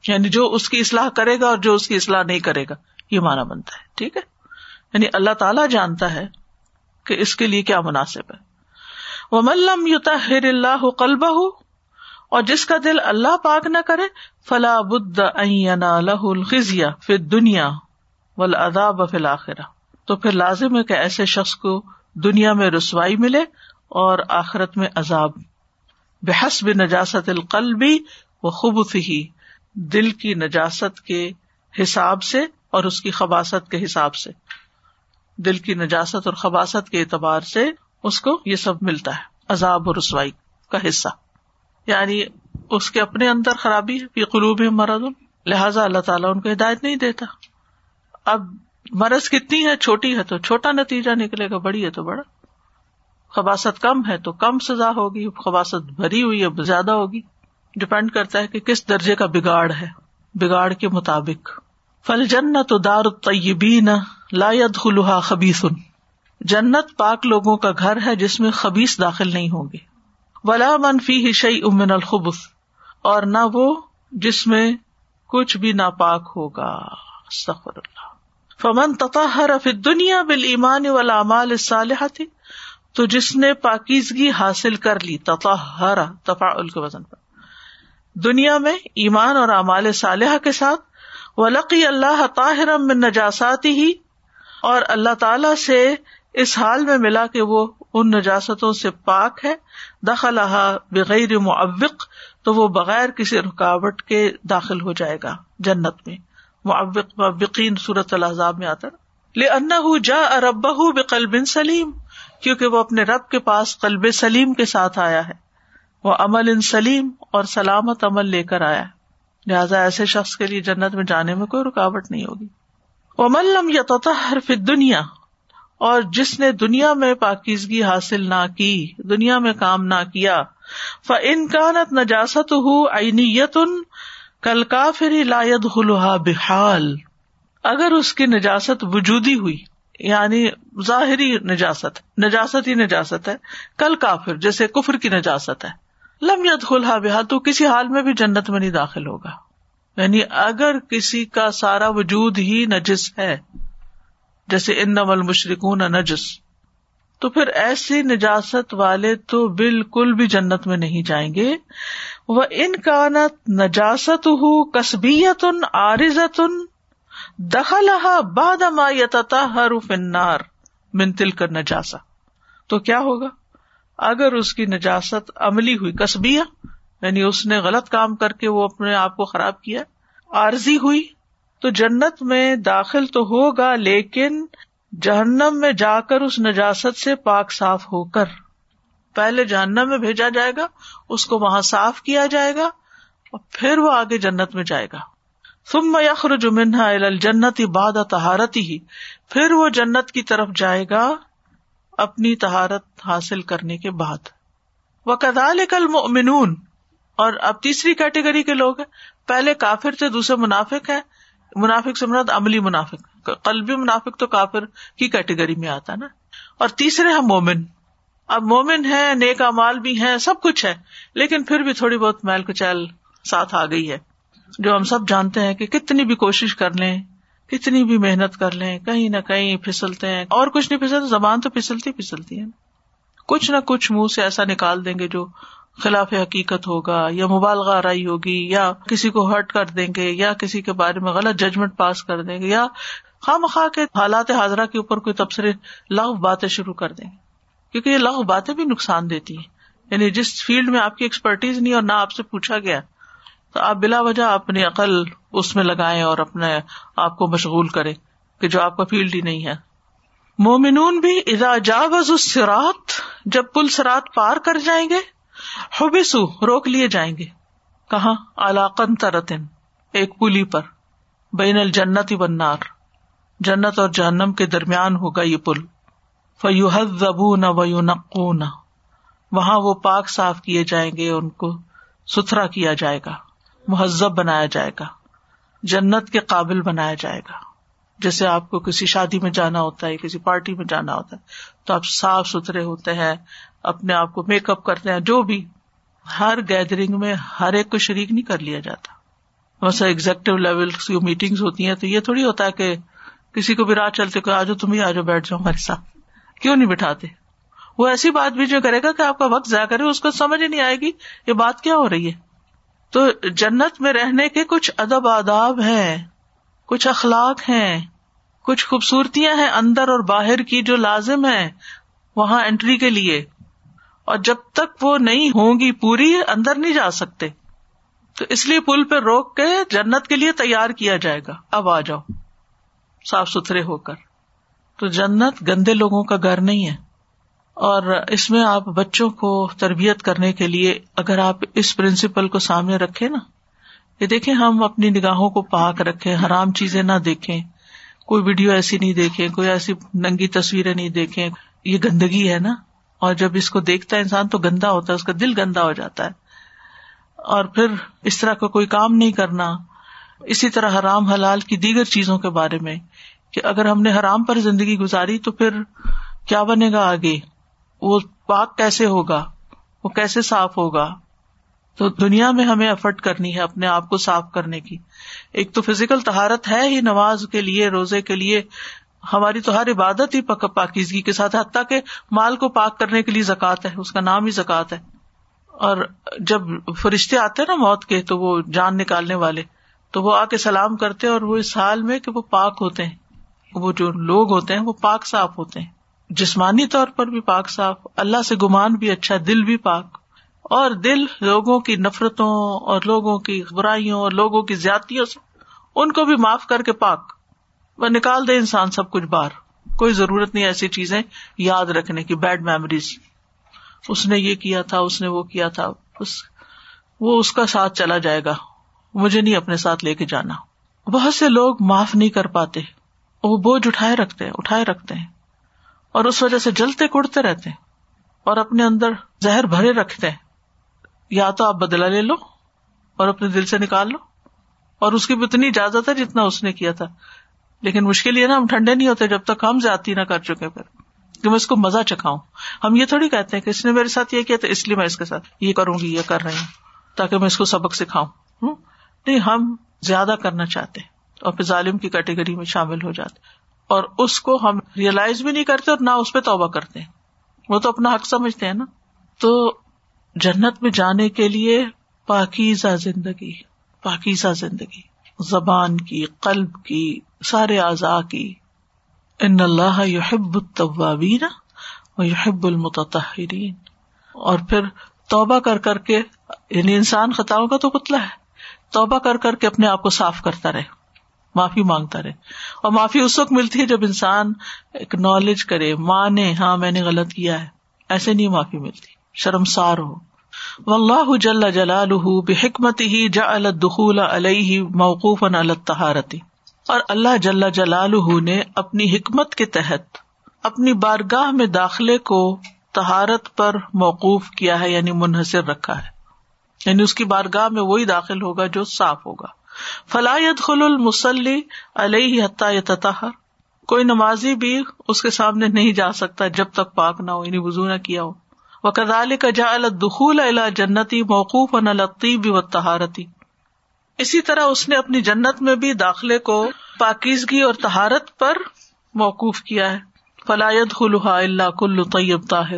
یعنی جو اس کی اصلاح کرے گا اور جو اس کی اصلاح نہیں کرے گا۔ یہ مانا بنتا ہے، ٹھیک ہے؟ یعنی اللہ تعالی جانتا ہے کہ اس کے لیے کیا مناسب ہے۔ وہ ملم یوتا ہر اللہ کلبہ اور جس کا دل اللہ پاک نہ کرے، فلا بد لہ الخیا پھر دنیا ولاداب فلاخرا تو پھر لازم ہے کہ ایسے شخص کو دنیا میں رسوائی ملے اور آخرت میں عذاب۔ بحس بھی نجاست القلبی و خوب ہی دل کی نجاست کے حساب سے اور اس کی خباست کے حساب سے۔ دل کی نجاست اور خباست کے اعتبار سے اس کو یہ سب ملتا ہے، عذاب اور رسوائی کا حصہ۔ یعنی اس کے اپنے اندر خرابی ہے قلوب مرد لہٰذا اللہ تعالیٰ ان کو ہدایت نہیں دیتا۔ اب مرض کتنی ہے، چھوٹی ہے تو چھوٹا نتیجہ نکلے گا، بڑی ہے تو بڑا۔ خباست کم ہے تو کم سزا ہوگی خباست بھری ہوئی ہے، زیادہ ہوگی۔ ڈپینڈ کرتا ہے کہ کس درجے کا بگاڑ ہے، بگاڑ کے مطابق۔ فل جنت دار طیبین لا خلوہ خبیسن جنت پاک لوگوں کا گھر ہے جس میں خبیس داخل نہیں ہوں گے۔ ولا منفی شعی امن الخبس اور نہ وہ جس میں کچھ بھی ناپاک ہوگا۔ سفر اللہ۔ فمن تطہر فی دنیا بال ایمان والا امال صالح تھی تو جس نے پاکیزگی حاصل کر لی، تطہر، تفاعل کے وزن پر۔ دنیا میں ایمان اور امال صالحہ کے ساتھ ولقی اللہ طاہر من نجاساتی ہی اور اللہ تعالی سے اس حال میں ملا کہ وہ ان نجاستوں سے پاک ہے۔ دخل بغیر معوق، تو وہ بغیر کسی رکاوٹ کے داخل ہو جائے گا جنت میں۔ معوق معوقین صورت الحضاب میں آتا لے ان جا ارب بقلب سلیم، کیونکہ وہ اپنے رب کے پاس قلب سلیم کے ساتھ آیا ہے۔ وہ عمل ان سلیم اور سلامت عمل لے کر آیا لہٰذا ایسے شخص کے لیے جنت میں جانے میں کوئی رکاوٹ نہیں ہوگی۔ وہ ملم یا تو دنیا اور جس نے دنیا میں پاکیزگی حاصل نہ کی، دنیا میں کام نہ کیا ف انکانت نجاست ہو اینیت ان کل کا پھر لایت ہلوہا بحال، اگر اس کی نجاست وجودی ہوئی یعنی ظاہری نجاست نجاست ہی نجاست ہے، کل کافر جیسے کفر کی نجاست ہے لمیت خلحا بحال، تو کسی حال میں بھی جنت میں نہیں داخل ہوگا۔ یعنی اگر کسی کا سارا وجود ہی نجس ہے، جیسے ان نمل مشرقن نجس، تو پھر ایسی نجاست والے تو بالکل بھی جنت میں نہیں جائیں گے۔ وہ ان کانت نجاست ہو کسبیت ان عارضت ان دخل باد ہر فنار منتل کر نجاسا تو کیا ہوگا؟ اگر اس کی نجاست عملی ہوئی کسبیا یعنی اس نے غلط کام کر کے وہ اپنے آپ کو خراب کیا، عارضی ہوئی، تو جنت میں داخل تو ہوگا، لیکن جہنم میں جا کر اس نجاست سے پاک صاف ہو کر۔ پہلے جہنم میں بھیجا جائے گا، اس کو وہاں صاف کیا جائے گا اور پھر وہ آگے جنت میں جائے گا۔ ثم یخرج منہا الجنت بعد تہارتی ہی۔ پھر وہ جنت کی طرف جائے گا اپنی تہارت حاصل کرنے کے بعد۔ وہ کل المؤمنون۔ اور اب تیسری کیٹیگری کے لوگ ہیں۔ پہلے کافر تھے، دوسرے منافق ہیں۔ منافق سے مراد عملی منافق۔ قلبی منافق تو کافر کی کیٹیگری میں آتا نا۔ اور تیسرے ہیں مومن۔ اب مومن ہے نیک امال بھی ہے سب کچھ ہے، لیکن پھر بھی تھوڑی بہت میل کچیل ساتھ آ گئی ہے۔ جو ہم سب جانتے ہیں کہ کتنی بھی کوشش کر لیں، کتنی بھی محنت کر لیں، کہیں نہ کہیں پھسلتے ہیں۔ اور کچھ نہیں پھسلتے، زبان تو پھسلتی پھسلتی ہے۔ کچھ نہ کچھ منہ سے ایسا نکال دیں گے جو خلاف حقیقت ہوگا، یا مبالغہ آرائی ہوگی، یا کسی کو ہرٹ کر دیں گے، یا کسی کے بارے میں غلط ججمنٹ پاس کر دیں گے، یا خواہ مخواہ کے حالات حاضرہ کے اوپر کوئی تبصرے لغ باتیں شروع کر دیں۔ گے کیونکہ یہ لغ باتیں بھی نقصان دیتی ہیں۔ یعنی جس فیلڈ میں آپ کی ایکسپرٹیز نہیں اور نہ آپ سے پوچھا گیا، تو آپ بلا وجہ اپنی عقل اس میں لگائیں اور اپنے آپ کو مشغول کرے کہ جو آپ کا فیلڈ ہی نہیں ہے۔ مومنون بھی جاوز الصراط، جب پل سرات پار کر جائیں گے، حبسو، روک لیے جائیں گے۔ کہاں؟ علاقن ترتن ایک پلی پر، بین الجنت بنار جنت اور جہنم کے درمیان ہوگا یہ پل۔ فیو زبو نہ ویو نقون وہاں وہ پاک صاف کیے جائیں گے، ان کو ستھرا کیا جائے گا، مہذب بنایا جائے گا، جنت کے قابل بنایا جائے گا۔ جیسے آپ کو کسی شادی میں جانا ہوتا ہے، کسی پارٹی میں جانا ہوتا ہے، تو آپ صاف ستھرے ہوتے ہیں، اپنے آپ کو میک اپ کرتے ہیں، جو بھی۔ ہر گیدرنگ میں ہر ایک کو شریک نہیں کر لیا جاتا۔ ویسے ایگزیکٹو لیول کی میٹنگ ہوتی ہیں، تو یہ تھوڑی ہوتا ہے کہ کسی کو بھی رات چلتے کہ آجو تم ہی آجو بیٹھ جاؤ ہمارے ساتھ۔ کیوں نہیں بٹھاتے؟ وہ ایسی بات بھی جو کرے گا کہ آپ کا وقت ضائع کرے، اس کو سمجھ ہی نہیں آئے گی، یہ بات کیا ہو رہی ہے؟ تو جنت میں رہنے کے کچھ ادب آداب ہیں، کچھ اخلاق ہیں، کچھ خوبصورتیاں ہیں اندر اور باہر کی جو لازم ہے وہاں اینٹری کے لیے۔ اور جب تک وہ نہیں ہوں گی پوری، اندر نہیں جا سکتے۔ تو اس لیے پل پہ روک کے جنت کے لیے تیار کیا جائے گا۔ اب آ جاؤ، صاف ستھرے ہو کر۔ تو جنت گندے لوگوں کا گھر نہیں ہے۔ اور اس میں آپ بچوں کو تربیت کرنے کے لیے اگر آپ اس پرنسپل کو سامنے رکھے نا کہ دیکھیں ہم اپنی نگاہوں کو پاک رکھے حرام چیزیں نہ دیکھیں، کوئی ویڈیو ایسی نہیں دیکھیں، کوئی ایسی ننگی تصویریں نہیں دیکھیں۔ یہ گندگی ہے نا۔ اور جب اس کو دیکھتا ہے انسان تو گندا ہوتا ہے، اس کا دل گندا ہو جاتا ہے۔ اور پھر اس طرح کا کوئی کام نہیں کرنا۔ اسی طرح حرام حلال کی دیگر چیزوں کے بارے میں کہ اگر ہم نے حرام پر زندگی گزاری تو پھر کیا بنے گا آگے؟ وہ پاک کیسے ہوگا؟ وہ کیسے صاف ہوگا؟ تو دنیا میں ہمیں افرٹ کرنی ہے اپنے آپ کو صاف کرنے کی۔ ایک تو فزیکل تہارت ہے ہی نماز کے لیے، روزے کے لیے۔ ہماری تو ہر عبادت ہی پاکیزگی کے ساتھ، حتیٰ کہ مال کو پاک کرنے کے لیے زکات ہے، اس کا نام ہی زکات ہے۔ اور جب فرشتے آتے نا موت کے، تو وہ جان نکالنے والے، تو وہ آ کے سلام کرتے اور وہ اس حال میں کہ وہ پاک ہوتے ہیں۔ وہ جو لوگ ہوتے ہیں وہ پاک صاف ہوتے ہیں۔ جسمانی طور پر بھی پاک صاف، اللہ سے گمان بھی اچھا دل بھی پاک۔ اور دل لوگوں کی نفرتوں اور لوگوں کی برائیوں اور لوگوں کی زیادتیوں سے، ان کو بھی معاف کر کے پاک۔ وہ نکال دے انسان سب کچھ باہر۔ کوئی ضرورت نہیں ایسی چیزیں یاد رکھنے کی بیڈ میموریز اس نے یہ کیا تھا، اس نے وہ کیا تھا وہ اس کا ساتھ چلا جائے گا۔ مجھے نہیں اپنے ساتھ لے کے جانا۔ بہت سے لوگ معاف نہیں کر پاتے۔ وہ بوجھ اٹھائے رکھتے ہیں، اٹھائے رکھتے ہیں۔ اور اس وجہ سے جلتے کڑتے رہتے ہیں اور اپنے اندر زہر بھرے رکھتے ہیں۔ یا تو آپ بدلا لے لو اور اپنے دل سے نکال لو۔ اور اس کی بھی اتنی اجازت ہے جتنا اس نے کیا تھا۔ لیکن مشکل یہ نا، ہم ٹھنڈے نہیں ہوتے جب تک ہم زیادتی نہ کر چکے پھر۔ کہ میں اس کو مزہ چکھاؤں۔ ہم یہ تھوڑی کہتے ہیں کہ اس نے میرے ساتھ یہ کیا تھا اس لیے میں اس کے ساتھ یہ کروں گی، یہ کر رہی ہوں، تاکہ میں اس کو سبق سکھاؤں۔ نہیں، ہم زیادہ کرنا چاہتے اور پھر ظالم کی کیٹیگری میں شامل ہو جاتے اور اس کو ہم ریئلائز بھی نہیں کرتے اور نہ اس پہ توبہ کرتے وہ تو اپنا حق سمجھتے ہیں نا۔ تو جنت میں جانے کے لیے پاکیزہ زندگی پاکیزہ زندگی۔ زبان کی، قلب کی، سارے اعضاء کی۔ ان اللہ یحب الطوابین و یحب المتطہرین۔ اور پھر توبہ کر کر کے یعنی انسان خطاؤں کا تو پتلا ہے۔ توبہ کر کر کے اپنے آپ کو صاف کرتا رہے۔ معافی مانگتا رہے۔ اور معافی اس وقت ملتی ہے جب انسان اکنالج کرے، مانے ہاں میں نے غلط کیا ہے۔ ایسے نہیں معافی ملتی، شرمسار ہو۔ و اللہ جل جلال بحکمت ہی جا الدخول علیہ موقوف التہارتی اور اللہ جل جلال نے اپنی حکمت کے تحت اپنی بارگاہ میں داخلے کو تہارت پر موقوف کیا ہے یعنی منحصر رکھا ہے۔ یعنی اس کی بارگاہ میں وہی داخل ہوگا جو صاف ہوگا۔ فلاحت خل المسلی علیہ تطہر کوئی نمازی بھی اس کے سامنے نہیں جا سکتا جب تک پاک نہ ہو یعنی وزو نہ کیا ہو۔ وہ کدال کا جا الدخول جنتی موقوف بھی و تہارتی اسی طرح اس نے اپنی جنت میں بھی داخلے کو پاکیزگی اور تہارت پر موقوف کیا ہے۔ فلاحت خلحا اللہ کل طیب طاہر۔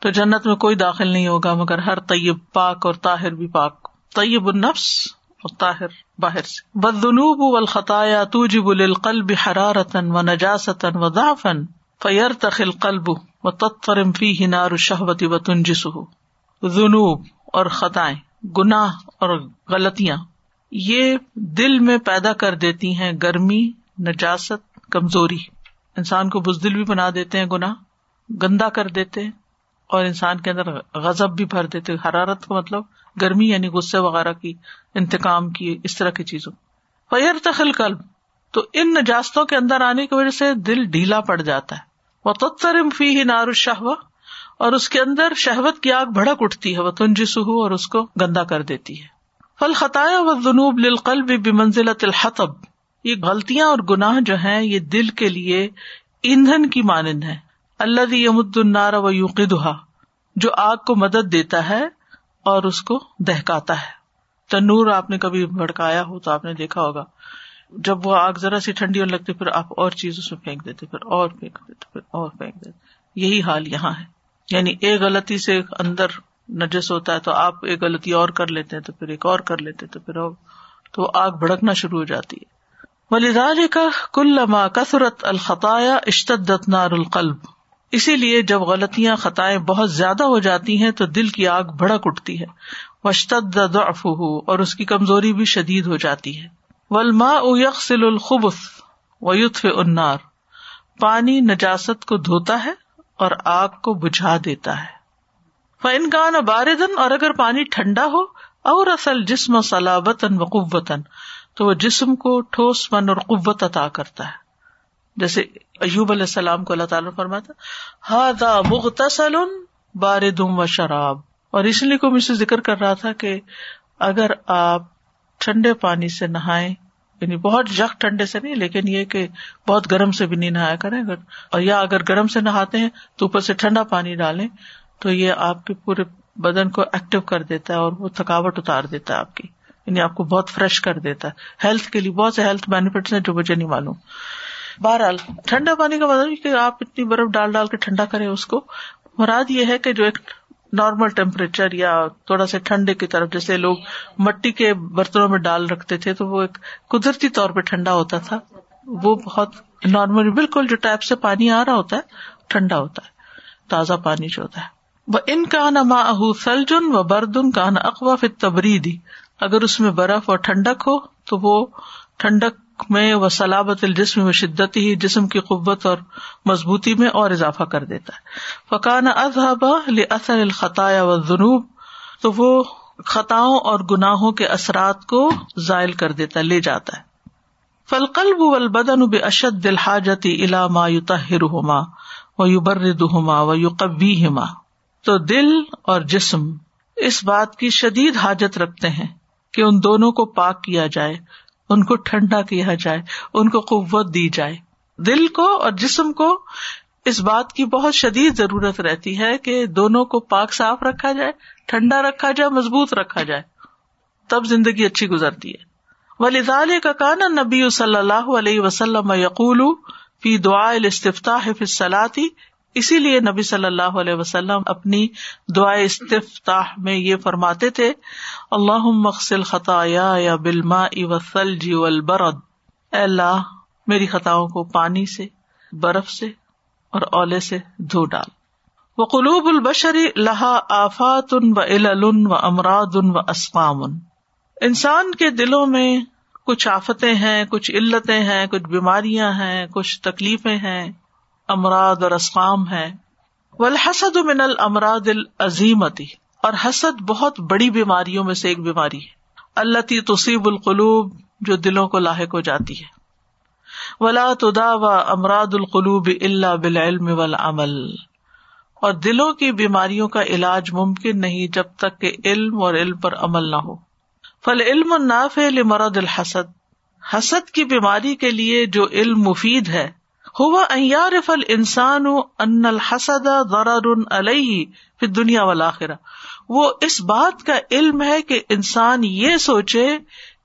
تو جنت میں کوئی داخل نہیں ہوگا مگر ہر طیب پاک اور طاہر بھی پاک۔ طیب النفس۔ طاہر، باہر سے۔ بدنوب الخطایا توجب القلب حرارتن و نجاستن و دافن فیر تخل قلب و تتفرم فی ہنار شہوتی و تنجس جنوب اور خطائیں، گناہ اور غلطیاں۔ یہ دل میں پیدا کر دیتی ہیں گرمی، نجاست، کمزوری۔ انسان کو بزدل بھی بنا دیتے ہیں گناہ، گندا کر دیتے ہیں اور انسان کے اندر غزب بھی بھر دیتے حرارت کا مطلب گرمی یعنی غصے وغیرہ کی، انتقام کی، اس طرح کی چیزوں۔ فیر تخل قلب۔ تو ان نجاستوں کے اندر آنے کی وجہ سے دل ڈھیلا پڑ جاتا ہے۔ وہ ترم فی ہی نار شہو اور اس کے اندر شہوت کی آگ بھڑک اٹھتی ہے۔ وہ تنجس ہو اور اس کو گندا کر دیتی ہے۔ فل خطایا و جنوب للقلب بمنزلت الحطب۔ یہ غلطیاں اور گناہ جو ہیں، یہ دل کے لیے ایندھن کی مانند ہے اللہ یمد النار و یوقدہ جو آگ کو مدد دیتا ہے اور اس کو دہکاتا ہے۔ تنور آپ نے کبھی بھڑکایا ہو تو آپ نے دیکھا ہوگا۔ جب وہ آگ ذرا سی ٹھنڈی ہونے لگتی پھر آپ اور چیز اس میں پھینک دیتے، پھر اور پھینک دیتے، پھر اور پھینک دیتے۔ یہی حال یہاں ہے۔ یعنی ایک غلطی سے اندر نجس ہوتا ہے تو آپ ایک غلطی اور کر لیتے ہیں تو پھر ایک اور کر لیتے تو پھر تو آگ بھڑکنا شروع ہو جاتی ہے۔ ولی کا کل لما کثرت الخطایا اشتدت نار القلب۔ اسی لیے جب غلطیاں، خطائیں بہت زیادہ ہو جاتی ہیں تو دل کی آگ بھڑک اٹھتی ہے۔ وشتد ضعفه اور اس کی کمزوری بھی شدید ہو جاتی ہے۔ ولما یکسل الخبف ویوتف انار پانی نجاست کو دھوتا ہے اور آگ کو بجھا دیتا ہے۔ فن گان باردن اور اگر پانی ٹھنڈا ہو اور اصل جسم سلابتن و قوتن تو وہ جسم کو ٹھوس من اور قوت عطا کرتا ہے۔ جیسے ایوب علیہ السلام کو اللہ تعالیٰ فرماتا ہاضا مغتسل باردم و شراب. اور اس لیے کو مجھ سے ذکر کر رہا تھا کہ اگر آپ ٹھنڈے پانی سے نہائے یعنی بہت جگ ٹھنڈے سے نہیں، لیکن یہ کہ بہت گرم سے بھی نہیں نہایا کریں اگر، اور یا اگر گرم سے نہاتے ہیں تو اوپر سے ٹھنڈا پانی ڈالیں، تو یہ آپ کے پورے بدن کو ایکٹیو کر دیتا ہے اور وہ تھکاوٹ اتار دیتا ہے آپ کی یعنی آپ کو بہت فریش کر دیتا ہے۔ ہیلتھ کے لیے بہت سے ہیلتھ بینیفٹس ہیں جو مجھے نہیں معلوم۔ بہرحال، ٹھنڈا پانی کا مطلب کہ آپ اتنی برف ڈال ڈال کے ٹھنڈا کریں اس کو، مراد یہ ہے کہ جو ایک نارمل ٹیمپریچر یا تھوڑا سا ٹھنڈے کی طرف، جیسے لوگ مٹی کے برتنوں میں ڈال رکھتے تھے، تو وہ ایک قدرتی طور پہ ٹھنڈا ہوتا تھا۔ وہ بہت نارمل بالکل جو ٹائپ سے پانی آ رہا ہوتا ہے، ٹھنڈا ہوتا ہے، تازہ پانی جو ہوتا ہے۔ وہ ان کا نما اہ سلجن و بردن کا نا اقوا فت تبریدی اگر اس میں برف اور ٹھنڈک ہو، تو وہ ٹھنڈک میں وہ سلابت الجسم میں شدت ہی جسم کی قوت اور مضبوطی میں اور اضافہ کر دیتا ہے۔ فقان اذہبا اثر الخطایا و جنوب تو وہ خطاؤں اور گناہوں کے اثرات کو ذائل کر دیتا ہے، لے جاتا ہے۔ فلقلب و البدن بے اشد دل حاجتی الا ما یو تہر ہوما و یو برد ہوما و یو قبی ہما تو دل اور جسم اس بات کی شدید حاجت رکھتے ہیں کہ ان دونوں کو پاک کیا جائے۔ ان کو ٹھنڈا کیا جائے، ان کو قوت دی جائے۔ دل کو اور جسم کو اس بات کی بہت شدید ضرورت رہتی ہے کہ دونوں کو پاک صاف رکھا جائے، ٹھنڈا رکھا جائے، مضبوط رکھا جائے۔ تب زندگی اچھی گزرتی ہے۔ ولی کا کانا نبی صلی اللہ علیہ وسلم یقول فی دعا استفتاح فلاطی اسی لیے نبی صلی اللہ علیہ وسلم اپنی دعا استفتاح میں یہ فرماتے تھے اللہ مقصل خطا یا بلما اوسل جی البرد اللہ، میری خطاؤں کو پانی سے، برف سے اور اولے سے دھو ڈال۔ وہ قلوب البشری لہا آفات ان و علن و امراد ان و اسقام انسان کے دلوں میں کچھ آفتے ہیں، کچھ علتیں ہیں، کچھ بیماریاں ہیں، کچھ تکلیفیں ہیں۔ امراد اور اسقام ہے والحسد من الامراض العظیمتی اور حسد بہت بڑی بیماریوں میں سے ایک بیماری ہے۔ اللہ تصیب القلوب، جو دلوں کو لاحق ہو جاتی ہے۔ ولا تدا و امراد القلوب اللہ بالعلم والعمل۔ اور دلوں کی بیماریوں کا علاج ممکن نہیں جب تک کہ علم اور علم پر عمل نہ ہو۔ فل علم النافع لمرض الحسد۔ حسد کی بیماری کے لیے جو علم مفید ہے ہوا ایار فل انسان ان الحسد ضرر علیہ پھر دنیا والا وہ اس بات کا علم ہے کہ انسان یہ سوچے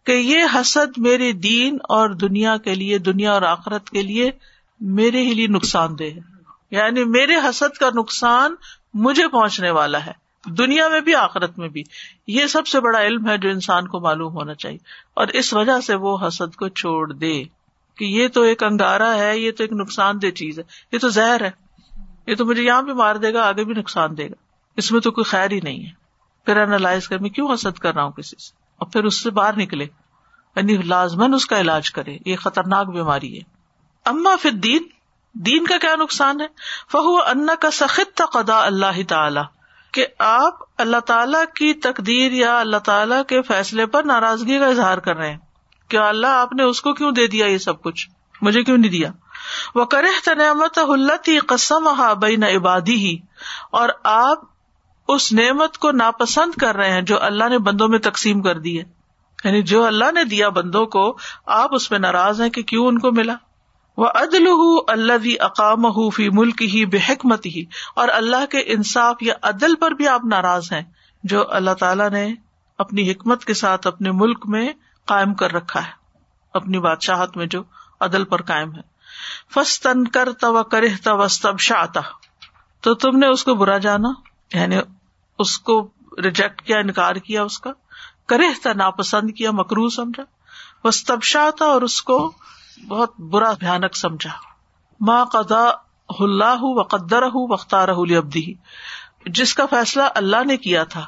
کہ یہ حسد میرے دین اور دنیا کے لیے، دنیا اور آخرت کے لیے میرے ہی لیے نقصان دہ ہے۔ یعنی میرے حسد کا نقصان مجھے پہنچنے والا ہے، دنیا میں بھی، آخرت میں بھی۔ یہ سب سے بڑا علم ہے جو انسان کو معلوم ہونا چاہیے۔ اور اس وجہ سے وہ حسد کو چھوڑ دے۔ کہ یہ تو ایک انگارا ہے، یہ تو ایک نقصان دہ چیز ہے۔ یہ تو زہر ہے۔ یہ تو مجھے یہاں بھی مار دے گا، آگے بھی نقصان دے گا۔ اس میں تو کوئی خیر ہی نہیں ہے۔ پھر اینالائز کر میں کیوں حسد کر رہا ہوں کسی سے؟ اور پھر اس سے باہر نکلے۔ یعنی لازمن اس کا علاج کرے۔ یہ خطرناک بیماری ہے۔ اما پھر دین دین کا کیا نقصان ہے؟ فہو ان کا سخت قدا اللہ تعالی۔ کہ آپ اللہ تعالی کی تقدیر یا اللہ تعالی کے فیصلے پر ناراضگی کا اظہار کر رہے ہیں۔ کیا اللہ آپ نے اس کو کیوں دے دیا یہ سب کچھ؟ مجھے کیوں نہیں دیا؟ وہ کرے تنعمت ہلتی قسم بین عبادی ہی اور آپ اس نعمت کو ناپسند کر رہے ہیں جو اللہ نے بندوں میں تقسیم کر دی ہے۔ یعنی جو اللہ نے دیا بندوں کو، آپ اس میں ناراض ہیں کہ کیوں ان کو ملا؟ وہ عدل اللہ اقام فی ملک ہی بے حکمت ہی اور اللہ کے انصاف یا عدل پر بھی آپ ناراض ہیں۔ جو اللہ تعالیٰ نے اپنی حکمت کے ساتھ اپنے ملک میں قائم کر رکھا ہے، اپنی بادشاہت میں جو عدل پر قائم ہے۔ فس تن کر تو کرہ تب شاہ تو تم نے اس کو برا جانا یعنی اس کو ریجیکٹ کیا، انکار کیا اس کا۔ کرے تھا ناپسند کیا مکرو سمجھا۔ بس تب شاہ اور اس کو بہت برا، بھیانک سمجھا۔ ماں قدا اللہ و قدر وختار ابدی جس کا فیصلہ اللہ نے کیا تھا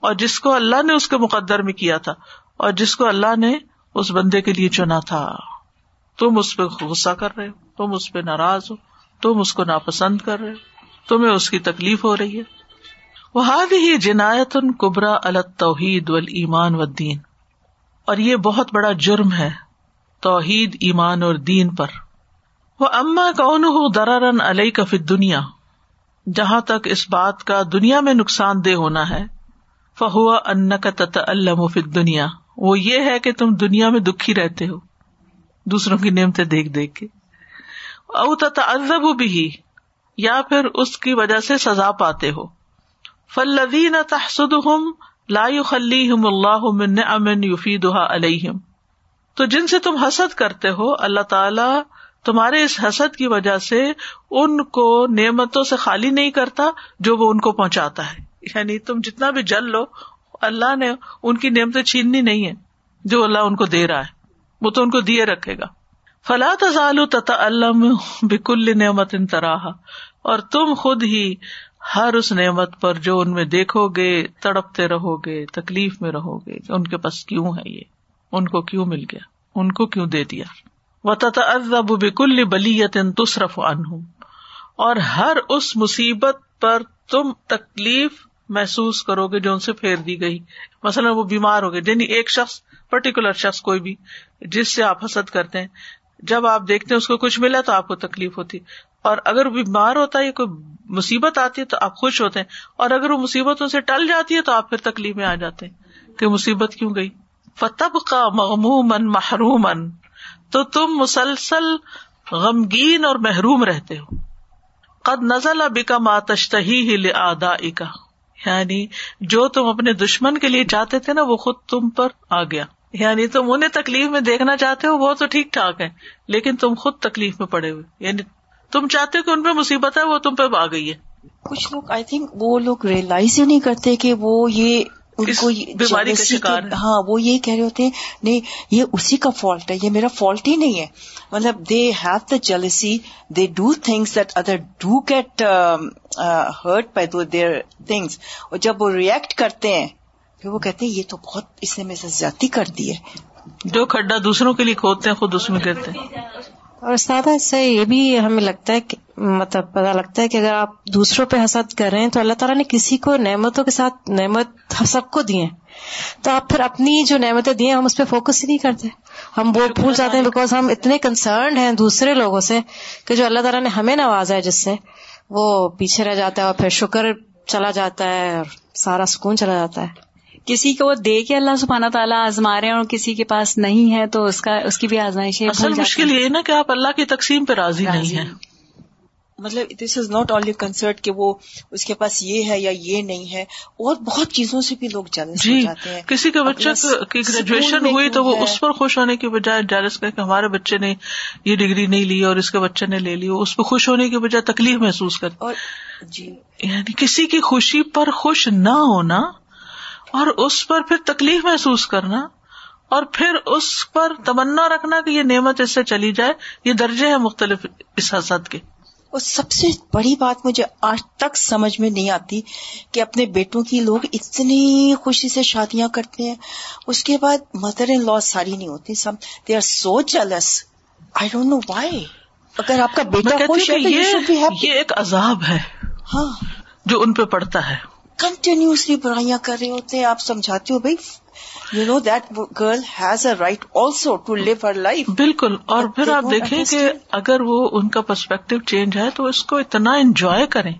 اور جس کو اللہ نے اس کے مقدر میں کیا تھا۔ اور جس کو اللہ نے اس بندے کے لیے چنا تھا۔ تم اس پہ غصہ کر رہے ہو، تم اس پہ ناراض ہو، تم اس کو ناپسند کر رہے ہو، تمہیں اس کی تکلیف ہو رہی ہے۔ وہ ہی جنایت ان کبرا التوحید و ایمان و دین اور یہ بہت بڑا جرم ہے توحید، ایمان اور دین پر۔ وہ اما کون ہو درارن علیہ کا فت دنیا جہاں تک اس بات کا دنیا میں نقصان دہ ہونا ہے فہوا ان کا تت المفت دنیا وہ یہ ہے کہ تم دنیا میں دکھی رہتے ہو، دوسروں کی نعمتیں دیکھ دیکھ کے۔ او تذب بھی یا پھر اس کی وجہ سے سزا پاتے ہو۔ فلدین تحسد ہم لا ہم اللہ امن یوفی دہا علیہم۔ تو جن سے تم حسد کرتے ہو، اللہ تعالی تمہارے اس حسد کی وجہ سے ان کو نعمتوں سے خالی نہیں کرتا جو وہ ان کو پہنچاتا ہے۔ یعنی تم جتنا بھی جل لو اللہ نے ان کی نعمتیں چھیننی نہیں ہے جو اللہ ان کو دے رہا ہے۔ وہ تو ان کو دیے رکھے گا۔ فلا تزال تتا علم بکل نعمت ان طرح اور تم خود ہی ہر اس نعمت پر جو ان میں دیکھو گے، تڑپتے رہو گے، تکلیف میں رہو گے ان کے پاس کیوں ہے یہ؟ ان کو کیوں مل گیا؟ ان کو کیوں دے دیا؟ و تتعذب بکل بلیت تصرف عنہم اور ہر اس مصیبت پر تم تکلیف محسوس کرو گے جو ان سے پھیر دی گئی۔ مثلاً وہ بیمار ہو گئے یعنی ایک شخص پرٹیکولر شخص کوئی بھی، جس سے آپ حسد کرتے ہیں۔ جب آپ دیکھتے ہیں اس کو کچھ ملا تو آپ کو تکلیف ہوتی۔ اور اگر بیمار ہوتا ہے کوئی مصیبت آتی ہے تو آپ خوش ہوتے ہیں۔ اور اگر وہ مصیبتوں سے ٹل جاتی ہے تو آپ پھر تکلیف میں آ جاتے ہیں کہ مصیبت کیوں گئی۔ فتب کا مغموم محروم تو تم مسلسل غمگین اور محروم رہتے ہو۔ قد نزل ابھی کا ماتشتہی ہی آدا یعنی جو تم اپنے دشمن کے لیے چاہتے تھے نا، وہ خود تم پر آ گیا۔ یعنی تم انہیں تکلیف میں دیکھنا چاہتے ہو، وہ تو ٹھیک ٹھاک ہے لیکن تم خود تکلیف میں پڑے ہوئے۔ یعنی تم چاہتے ہو کہ ان پہ مصیبت ہے، وہ تم پہ آ گئی ہے۔ کچھ لوگ آئی تھنک وہ لوگ ریئلائز ہی نہیں کرتے کہ وہ یہ بیماری کا شکار ہاں وہ یہ کہہ رہے ہوتے ہیں نہیں یہ اسی کا فالٹ ہے یہ میرا فالٹ ہی نہیں ہے۔ مطلب they have the jealousy they do things that other do get hurt by do their things اور جب وہ ریئیکٹ کرتے ہیں پھر وہ کہتے ہیں یہ تو بہت اس نے میرے سے زیادتی کر دی ہے۔ جو کھڈا دوسروں کے لیے کھودتے ہیں خود اس میں کرتے ہیں۔ اور سادہ اس سے یہ بھی ہمیں لگتا ہے کہ مطلب پتا لگتا ہے کہ اگر آپ دوسروں پہ حسد کر رہے ہیں تو اللہ تعالیٰ نے کسی کو نعمتوں کے ساتھ نعمت سب کو دیے تو آپ پھر اپنی جو نعمتیں دیے ہم اس پہ فوکس ہی نہیں کرتے۔ ہم وہ بھول جاتے ہیں بیکاز ہم اتنے کنسرنڈ ہیں دوسرے لوگوں سے کہ جو اللہ تعالیٰ نے ہمیں نوازا ہے جس سے وہ پیچھے رہ جاتا ہے اور پھر شکر چلا جاتا ہے اور سارا سکون چلا جاتا ہے۔ کسی کو دے کے اللہ سبحانہ تعالیٰ آزما رہے ہیں اور کسی کے پاس نہیں ہے تو اس کا اس کی بھی آزمائش اصل مشکل یہ نا کہ آپ اللہ کی تقسیم پہ راضی نہیں ہے مطلب this is not only concert کہ وہ اس کے پاس یہ ہے یا یہ نہیں ہے اور بہت چیزوں سے بھی لوگ جیلس جی کسی کے بچے کی گریجویشن ہوئی تو وہ اس پر خوش ہونے کی بجائے جیلس کہ ہمارے بچے نے یہ ڈگری نہیں لی اور اس کے بچے نے لے لی اس پہ خوش ہونے کی بجائے تکلیف محسوس کر جی۔ یعنی کسی کی خوشی پر خوش نہ ہونا اور اس پر پھر تکلیف محسوس کرنا اور پھر اس پر تمنا رکھنا کہ یہ نعمت اس سے چلی جائے یہ درجے ہیں مختلف اس حسد کے۔ اور سب سے بڑی بات مجھے آج تک سمجھ میں نہیں آتی کہ اپنے بیٹوں کی لوگ اتنی خوشی سے شادیاں کرتے ہیں۔ اس کے بعد مدر ان لا ساری نہیں ہوتی some they are so jealous I don't know why اگر آپ کا بیٹا خوش ہے یہ ایک عذاب ہے ہاں۔ جو ان پہ پڑتا ہے۔ کنٹینیوسلی برائیاں کر رہے ہوتے ہیں آپ سمجھاتے ہو بھائی۔ You know that girl has a right also to live her life بالکل. اور پھر آپ دیکھیں کہ اگر وہ ان کا پرسپیکٹو چینج ہے تو اس کو اتنا انجوائے کریں.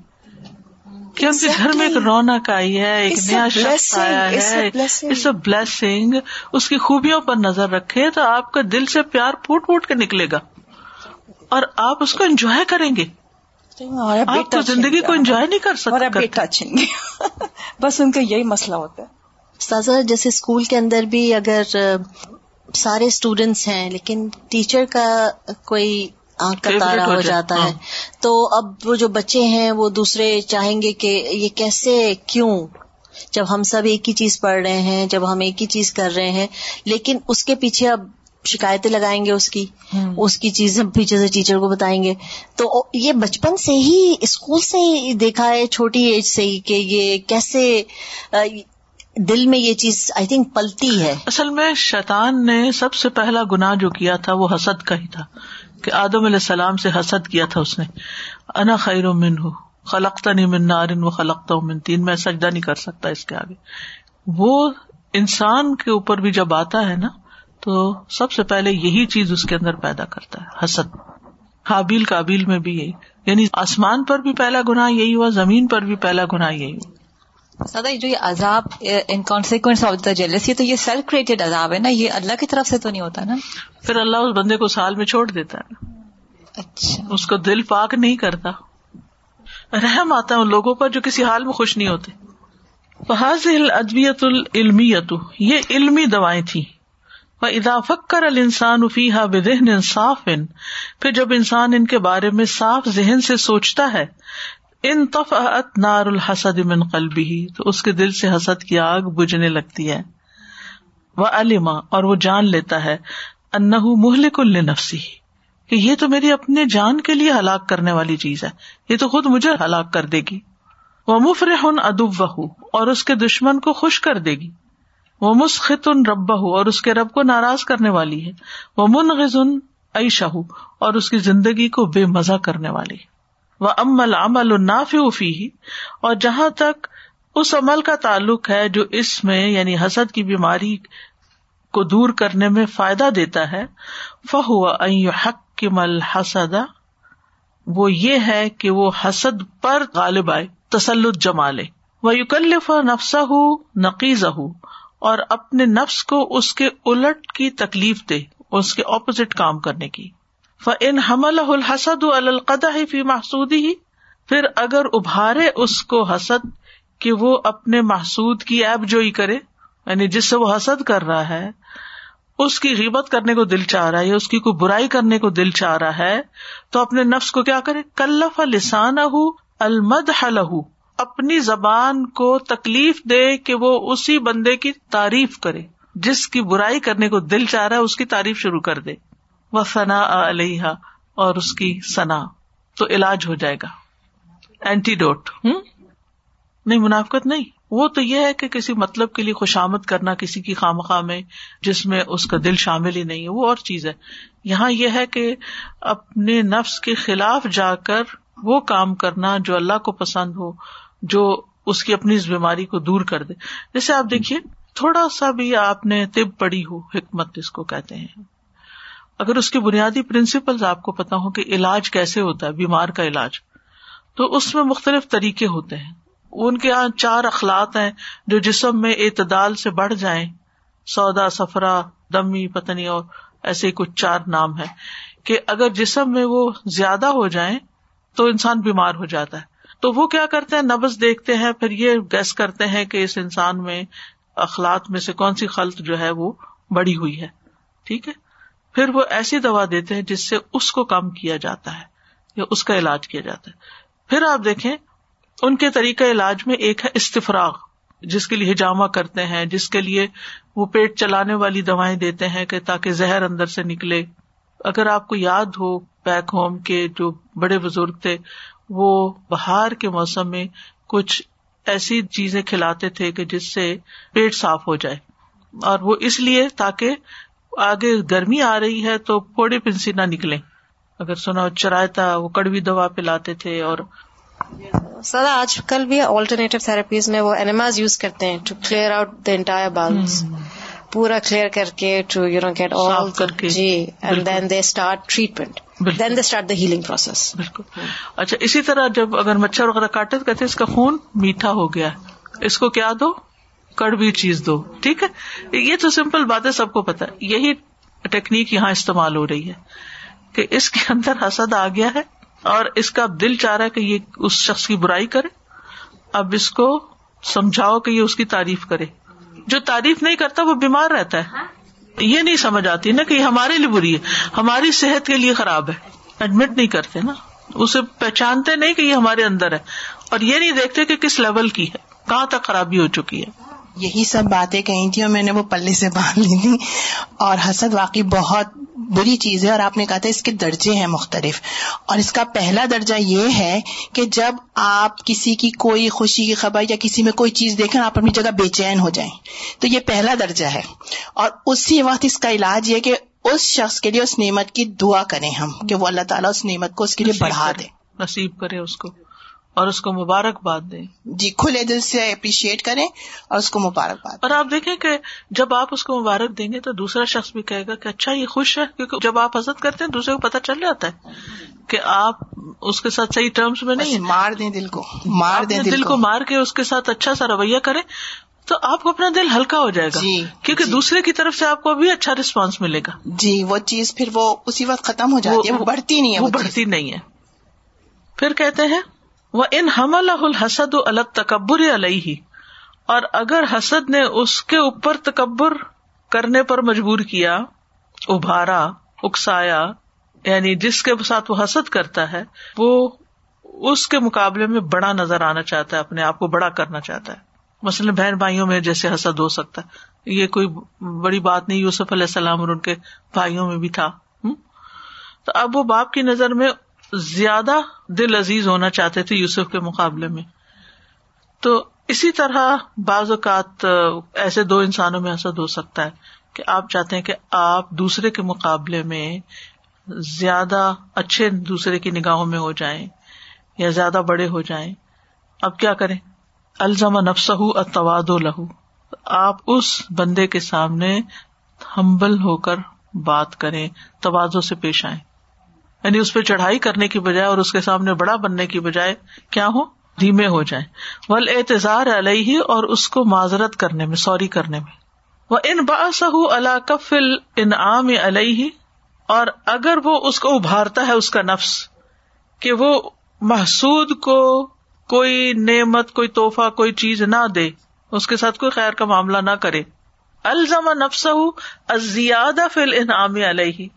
کہ ان کے گھر میں ایک رونق آئی ہے ایک نیا شخص آیا ہے اٹس اے بلیسنگ اس کی خوبیوں پر نظر رکھے تو آپ کا دل سے پیار پھوٹ پھوٹ کے نکلے گا۔ اور آپ اس کو انجوائے کریں گے۔ آپ تو زندگی کو انجوائے نہیں کر سکتے بیٹا بس ان کا یہی مسئلہ ہوتا ہے۔ سازا جیسے اسکول کے اندر بھی اگر سارے اسٹوڈینٹس ہیں لیکن ٹیچر کا کوئی آنکھ کا تارا ہو جاتا ہے۔ ہاں۔ تو اب وہ جو بچے ہیں وہ دوسرے چاہیں گے کہ یہ کیسے کیوں؟ جب ہم سب ایک ہی چیز پڑھ رہے ہیں جب ہم ایک ہی چیز کر رہے ہیں لیکن اس کے پیچھے اب شکایتیں لگائیں گے اس کی۔ اس کی چیزیں پیچھے سے ٹیچر کو بتائیں گے۔ تو یہ بچپن سے ہی اسکول سے ہی دیکھا ہے چھوٹی ایج سے ہی کہ یہ کیسے دل میں یہ چیز آئی تھنک پلتی ہے۔ اصل میں شیطان نے سب سے پہلا گنا جو کیا تھا وہ حسد کا ہی تھا، کہ آدم علیہ السلام سے حسد کیا تھا اس نے۔ انا خیر من ہوں خلقتا نہیں من نارن وہ خلقتا ہوں من تین۔ میں سجدہ نہیں کر سکتا اس کے آگے۔ وہ انسان کے اوپر بھی جب آتا ہے نا، تو سب سے پہلے یہی چیز اس کے اندر پیدا کرتا ہے، حسد۔ حابیل کابیل میں بھی یہی۔ یعنی آسمان پر بھی پہلا گنا یہی ہوا، زمین پر بھی پہلا گنا یہی ہوا۔ سدا جو یہ عذاب in consequence of the jealousy تو یہ سیلف کریٹڈ عذاب ہے نا یہ اللہ کی طرف سے تو نہیں ہوتا نا؟ پھر اللہ اس بندے کو سال میں چھوڑ دیتا ہے۔ اچھا۔ اس کو دل پاک نہیں کرتا۔ رحم آتا ہے ان لوگوں پر جو کسی حال میں خوش نہیں ہوتے۔ فحاظ ادبیت العلمیت یہ علمی دوائیں تھیں۔ وہ اضافت کر السان فیحا بدہن انصاف پھر جب انسان ان کے بارے میں صاف ذہن سے سوچتا ہے ان تفعت نار الحسد من قلبی ہی تو اس کے دل سے حسد کی آگ بجنے لگتی ہے۔ وہ علما اور وہ جان لیتا ہے انہ مہلک النفسی کہ یہ تو میری اپنے جان کے لیے ہلاک کرنے والی چیز ہے، یہ تو خود مجھے ہلاک کر دے گی۔ وہ مفر ادب اور اس کے دشمن کو خوش کر دے گی۔ وہ مسخت ان رب اور اس کے رب کو ناراض کرنے والی ہے۔ وہ منغز ان عیشہ اور اس کی زندگی کو بے مزہ کرنے والی۔ ہے وہ امل عمل النافی اور جہاں تک اس عمل کا تعلق ہے جو اس میں یعنی حسد کی بیماری کو دور کرنے میں فائدہ دیتا ہے، فہو حق مل وہ یہ ہے کہ وہ حسد پر غالب آئے، تسلط جما لے۔ وہ یوکلف نفسا ہو نقیز ہو اور اپنے نفس کو اس کے الٹ کی تکلیف دے، اس کے اپوزٹ کام کرنے کی۔ ان حمل الحسد القدا ہی فی محسودی ہی پھر اگر ابھارے اس کو حسد کہ وہ اپنے محسود کی ایب جوئی کرے یعنی جس سے وہ حسد کر رہا ہے، اس کی غیبت کرنے کو دل چاہ رہا ہے اس کی کوئی برائی کرنے کو دل چاہ رہا ہے، تو اپنے نفس کو کیا کرے؟ کلف لسان المد لہو اپنی زبان کو تکلیف دے کہ وہ اسی بندے کی تعریف کرے، جس کی برائی کرنے کو دل چاہ رہا ہے، اس کی تعریف شروع کر دے۔ وہ سنا علیہ اور اس کی سنا تو علاج ہو جائے گا۔ اینٹی ڈوٹ ہوں نہیں، منافقت نہیں۔ وہ تو یہ ہے کہ کسی مطلب کے لیے خوشامد کرنا، کسی کی خواہ میں جس میں اس کا دل شامل ہی نہیں ہے، وہ اور چیز ہے۔ یہاں یہ ہے کہ اپنے نفس کے خلاف جا کر وہ کام کرنا جو اللہ کو پسند ہو، جو اس کی اپنی اس بیماری کو دور کر دے۔ جیسے آپ دیکھیے، تھوڑا سا بھی آپ نے طب پڑی ہو، حکمت جس کو کہتے ہیں۔ اگر اس کی بنیادی پرنسپل آپ کو پتا ہو کہ علاج کیسے ہوتا ہے، بیمار کا علاج، تو اس میں مختلف طریقے ہوتے ہیں۔ ان کے یہاں چار اخلاق ہیں جو جسم میں اعتدال سے بڑھ جائیں۔ سودا سفرا دمی پتنی اور ایسے کچھ چار نام ہے کہ اگر جسم میں وہ زیادہ ہو جائیں تو انسان بیمار ہو جاتا ہے۔ تو وہ کیا کرتے ہیں؟ نبز دیکھتے ہیں، پھر یہ گیس کرتے ہیں کہ اس انسان میں اخلاق میں سے کون سی خلط جو ہے وہ بڑی ہوئی ہے۔ ٹھیک ہے؟ پھر وہ ایسی دوا دیتے ہیں جس سے اس کو کم کیا جاتا ہے یا اس کا علاج کیا جاتا ہے۔ پھر آپ دیکھیں، ان کے طریقہ علاج میں ایک ہے استفراغ، جس کے لیے ہجامہ کرتے ہیں، جس کے لیے وہ پیٹ چلانے والی دوائیں دیتے ہیں کہ تاکہ زہر اندر سے نکلے۔ اگر آپ کو یاد ہو بیک ہوم کے جو بڑے بزرگ تھے، وہ بہار کے موسم میں کچھ ایسی چیزیں کھلاتے تھے کہ جس سے پیٹ صاف ہو جائے۔ اور وہ اس لیے تاکہ آگے گرمی آ رہی ہے تو پوڑے پنسی نہ نکلے اگر سنا چرایتا وہ کڑوی دوا پلاتے تھے اور سر آج کل بھی آلٹرنیٹو تھراپیز میں وہ اینیماز یوز کرتے ہیں to clear out the entire bowels پورا کلیئر کر کے to you know get all کر کے۔ جی and then they start treatment then they start the healing process بالکل۔ اچھا اسی طرح جب اگر مچھر وغیرہ کاٹے تو کہتے اس کا خون میٹھا ہو گیا۔ اس کو کیا دو؟ کڑوی چیز دو، ٹھیک ہے؟ یہ تو سمپل بات ہے، سب کو پتا یہی ٹیکنیک یہاں استعمال ہو رہی ہے کہ اس کے اندر حسد آ گیا ہے اور اس کا دل چاہ رہا ہے کہ یہ اس شخص کی برائی کرے۔ اب اس کو سمجھاؤ کہ یہ اس کی تعریف کرے۔ جو تعریف نہیں کرتا، وہ بیمار رہتا ہے۔ یہ نہیں سمجھ آتی نا کہ یہ ہمارے لیے بری ہے۔ ہماری صحت کے لیے خراب ہے۔ ایڈمٹ نہیں کرتے نا۔ اسے پہچانتے نہیں کہ یہ ہمارے اندر ہے۔ اور یہ نہیں دیکھتے کہ کس لیول کی ہے، کہاں تک خرابی ہو چکی ہے۔ یہی سب باتیں کہی تھی اور میں نے وہ پلے سے باندھ لی تھی۔ اور حسد واقعی بہت بری چیز ہے اور آپ نے کہا تھا اس کے درجے ہیں مختلف۔ اور اس کا پہلا درجہ یہ ہے کہ جب آپ کسی کی کوئی خوشی کی خبر یا کسی میں کوئی چیز دیکھیں آپ اپنی جگہ بے چین ہو جائیں۔ تو یہ پہلا درجہ ہے۔ اور اسی وقت اس کا علاج یہ کہ اس شخص کے لیے اس نعمت کی دعا کریں ہم کہ وہ اللہ تعالیٰ اس نعمت کو اس کے لیے بڑھا دے۔ نصیب کرے اس کو۔ اور اس کو مبارکباد دیں۔ جی کھلے دل سے اپریشیٹ کریں اور اس کو مبارکباد اور آپ دیکھیں کہ جب آپ اس کو مبارک دیں گے تو دوسرا شخص بھی کہے گا کہ اچھا یہ خوش ہے کیونکہ جب آپ حضرت کرتے ہیں دوسرے کو پتا چل جاتا ہے کہ آپ اس کے ساتھ صحیح ٹرمس میں نہیں مار دیں دل کو مار دیں دل کو۔ مار کے اس کے ساتھ اچھا سا رویہ کریں تو آپ کو اپنا دل ہلکا ہو جائے گا۔ جی کیونکہ جی۔ دوسرے کی طرف سے آپ کو بھی اچھا ریسپانس ملے گا۔ جی وہ چیز پھر وہ اسی وقت ختم ہو جاتی ہے وہ بڑھتی نہیں ہے وہ بڑھتی نہیں ہے۔ پھر کہتے ہیں وہ ان حمل الحسد الگ تکبر علیہ اور اگر حسد نے اس کے اوپر تکبر کرنے پر مجبور کیا، ابھارا، اکسایا یعنی جس کے ساتھ وہ حسد کرتا ہے، وہ اس کے مقابلے میں بڑا نظر آنا چاہتا ہے، اپنے آپ کو بڑا کرنا چاہتا ہے۔ مثلاً بہن بھائیوں میں جیسے حسد ہو سکتا ہے۔ یہ کوئی بڑی بات نہیں، یوسف علیہ السلام اور ان کے بھائیوں میں بھی تھا۔ تو اب وہ باپ کی نظر میں زیادہ دل عزیز ہونا چاہتے تھے یوسف کے مقابلے میں۔ تو اسی طرح بعض اوقات ایسے دو انسانوں میں حسد ہو سکتا ہے کہ آپ چاہتے ہیں کہ آپ دوسرے کے مقابلے میں زیادہ اچھے دوسرے کی نگاہوں میں ہو جائیں یا زیادہ بڑے ہو جائیں۔ اب کیا کریں؟ الزم نفس اتواد لہو۔ آپ اس بندے کے سامنے ہمبل ہو کر بات کریں توازو سے پیش آئے یعنی اس پہ چڑھائی کرنے کی بجائے اور اس کے سامنے بڑا بننے کی بجائے کیا ہو دھیمے ہو جائیں۔ ول اعتظار علیہ اور اس کو معذرت کرنے میں، سوری کرنے میں۔ وہ ان باسہ اللہ کفل انعام علیہ اور اگر وہ اس کو ابھارتا ہے، اس کا نفس، کہ وہ محسود کو کوئی نعمت، کوئی توحفہ کوئی چیز نہ دے، اس کے ساتھ کوئی خیر کا معاملہ نہ کرے۔ الزما نفس زیادہ فل انعام علیہ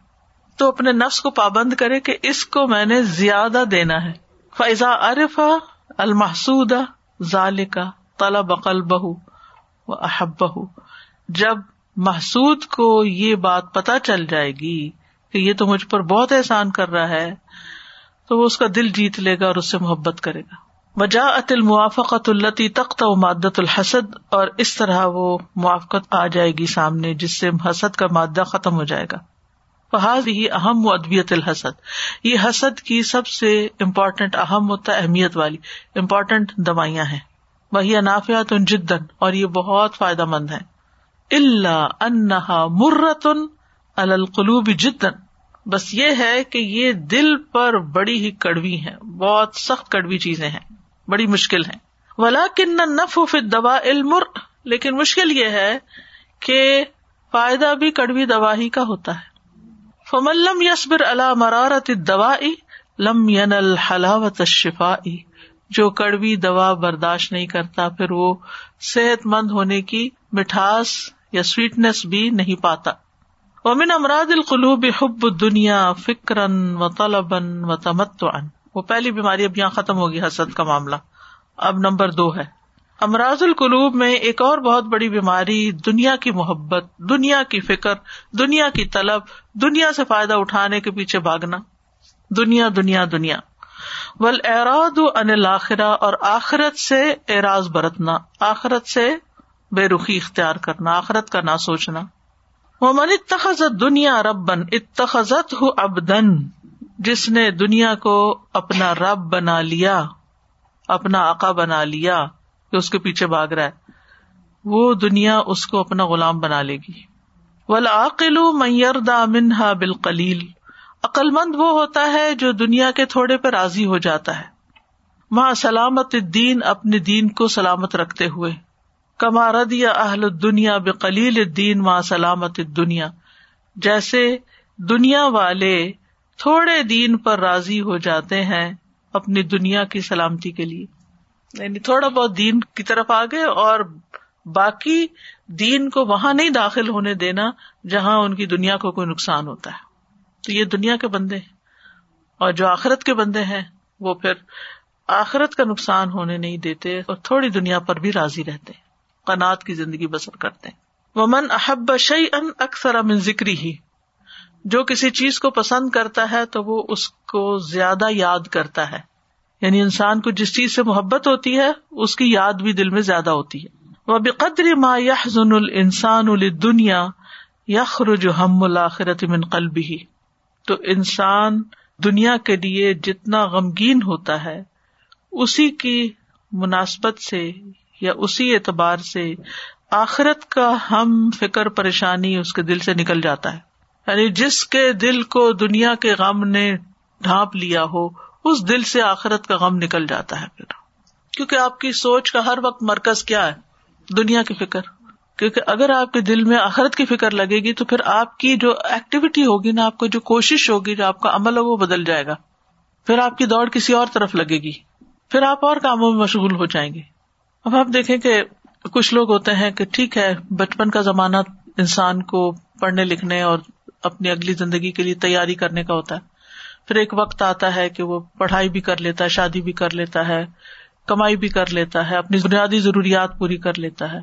تو اپنے نفس کو پابند کرے کہ اس کو میں نے زیادہ دینا ہے۔ فیضا عرف المحسود ظال کا تلا بقل بہ احب بہ جب محسود کو یہ بات پتا چل جائے گی کہ یہ تو مجھ پر بہت احسان کر رہا ہے، تو وہ اس کا دل جیت لے گا اور اس سے محبت کرے گا۔ وجا اتل موافقت التی تخت و مادت الحسد اور اس طرح وہ موافقت آ جائے گی سامنے، جس سے حسد کا مادہ ختم ہو جائے گا۔ فحاظ ہی اہم و ادبیت الحسد یہ حسد کی سب سے امپورٹینٹ اہم ہوتا اہمیت والی امپورٹینٹ دوائیاں ہیں۔ وہی انافیات ان جدن اور یہ بہت فائدہ مند ہے اللہ انہا مرتن القلوب جدن بس یہ ہے کہ یہ دل پر بڑی ہی کڑوی ہے بہت سخت کڑوی چیزیں ہیں، بڑی مشکل ہے ولا کن نف دوا علم لیکن مشکل یہ ہے کہ فائدہ بھی کڑوی دوا ہی کا ہوتا ہے۔ فملم یسبر اللہ مرارت دوا لم ین الحلاوت شفا جو کڑوی دوا برداشت نہیں کرتا، پھر وہ صحت مند ہونے کی مٹھاس یا سویٹنیس بھی نہیں پاتا۔ ومن امراض القلوب، حب دنیا فکرن و طلبن و تمت وہ پہلی بیماری اب یہاں ختم ہوگی، حسد کا معاملہ۔ اب نمبر دو ہے۔ امراض القلوب میں ایک اور بہت بڑی بیماری دنیا کی محبت، دنیا کی فکر، دنیا کی طلب، دنیا سے فائدہ اٹھانے کے پیچھے بھاگنا۔ دنیا دنیا دنیا۔ ول اراد ان الآخرہ اور آخرت سے اعراض برتنا، آخرت سے بے رخی اختیار کرنا، آخرت کا نہ سوچنا۔ وہ من اتخذت دنیا ربن اتخذت ہُ ابدن جس نے دنیا کو اپنا رب بنا لیا، اپنا آقا بنا لیا۔ کہ اس کے پیچھے بھاگ رہا ہے، وہ دنیا اس کو اپنا غلام بنا لے گی۔ ولاقل میئر دا منہا بالکلیل عقل مند وہ ہوتا ہے جو دنیا کے تھوڑے پہ راضی ہو جاتا ہے۔ ماں سلامت دین اپنے دین کو سلامت رکھتے ہوئے۔ کما ردیا اہل دنیا بکلیل دین ماں سلامت دنیا جیسے دنیا والے تھوڑے دین پر راضی ہو جاتے ہیں اپنی دنیا کی سلامتی کے لیے۔ یعنی تھوڑا بہت دین کی طرف آ گئے اور باقی دین کو وہاں نہیں داخل ہونے دینا جہاں ان کی دنیا کو کوئی نقصان ہوتا ہے۔ تو یہ دنیا کے بندے اور جو آخرت کے بندے ہیں، وہ پھر آخرت کا نقصان ہونے نہیں دیتے اور تھوڑی دنیا پر بھی راضی رہتے قناط کی زندگی بسر کرتے ہیں۔ وہ من احب شعی ان اکثر امن ذکری ہی جو کسی چیز کو پسند کرتا ہے تو وہ اس کو زیادہ یاد کرتا ہے۔ یعنی انسان کو جس چیز سے محبت ہوتی ہے، اس کی یاد بھی دل میں زیادہ ہوتی ہے۔ وہ بقدر ما یحزن الانسان دنیا یخرج ہم الآخرت من قلبه۔ تو انسان دنیا کے لیے جتنا غمگین ہوتا ہے، اسی کی مناسبت سے یا اسی اعتبار سے آخرت کا ہم فکر پریشانی اس کے دل سے نکل جاتا ہے۔ یعنی جس کے دل کو دنیا کے غم نے ڈھانپ لیا ہو اس دل سے آخرت کا غم نکل جاتا ہے پھر۔ کیونکہ آپ کی سوچ کا ہر وقت مرکز کیا ہے؟ دنیا کی فکر۔ کیونکہ اگر آپ کے دل میں آخرت کی فکر لگے گی تو پھر آپ کی جو ایکٹیویٹی ہوگی نا، آپ کو جو کوشش ہوگی، جو آپ کا عمل ہے، وہ بدل جائے گا۔ پھر آپ کی دوڑ کسی اور طرف لگے گی۔ پھر آپ اور کاموں میں مشغول ہو جائیں گے۔ اب آپ دیکھیں کہ کچھ لوگ ہوتے ہیں کہ ٹھیک ہے، بچپن کا زمانہ انسان کو پڑھنے، لکھنے اور اپنی اگلی زندگی کے لیے تیاری کرنے کا ہوتا ہے۔ پھر ایک وقت آتا ہے کہ وہ پڑھائی بھی کر لیتا ہے، شادی بھی کر لیتا ہے، کمائی بھی کر لیتا ہے، اپنی بنیادی ضروریات پوری کر لیتا ہے۔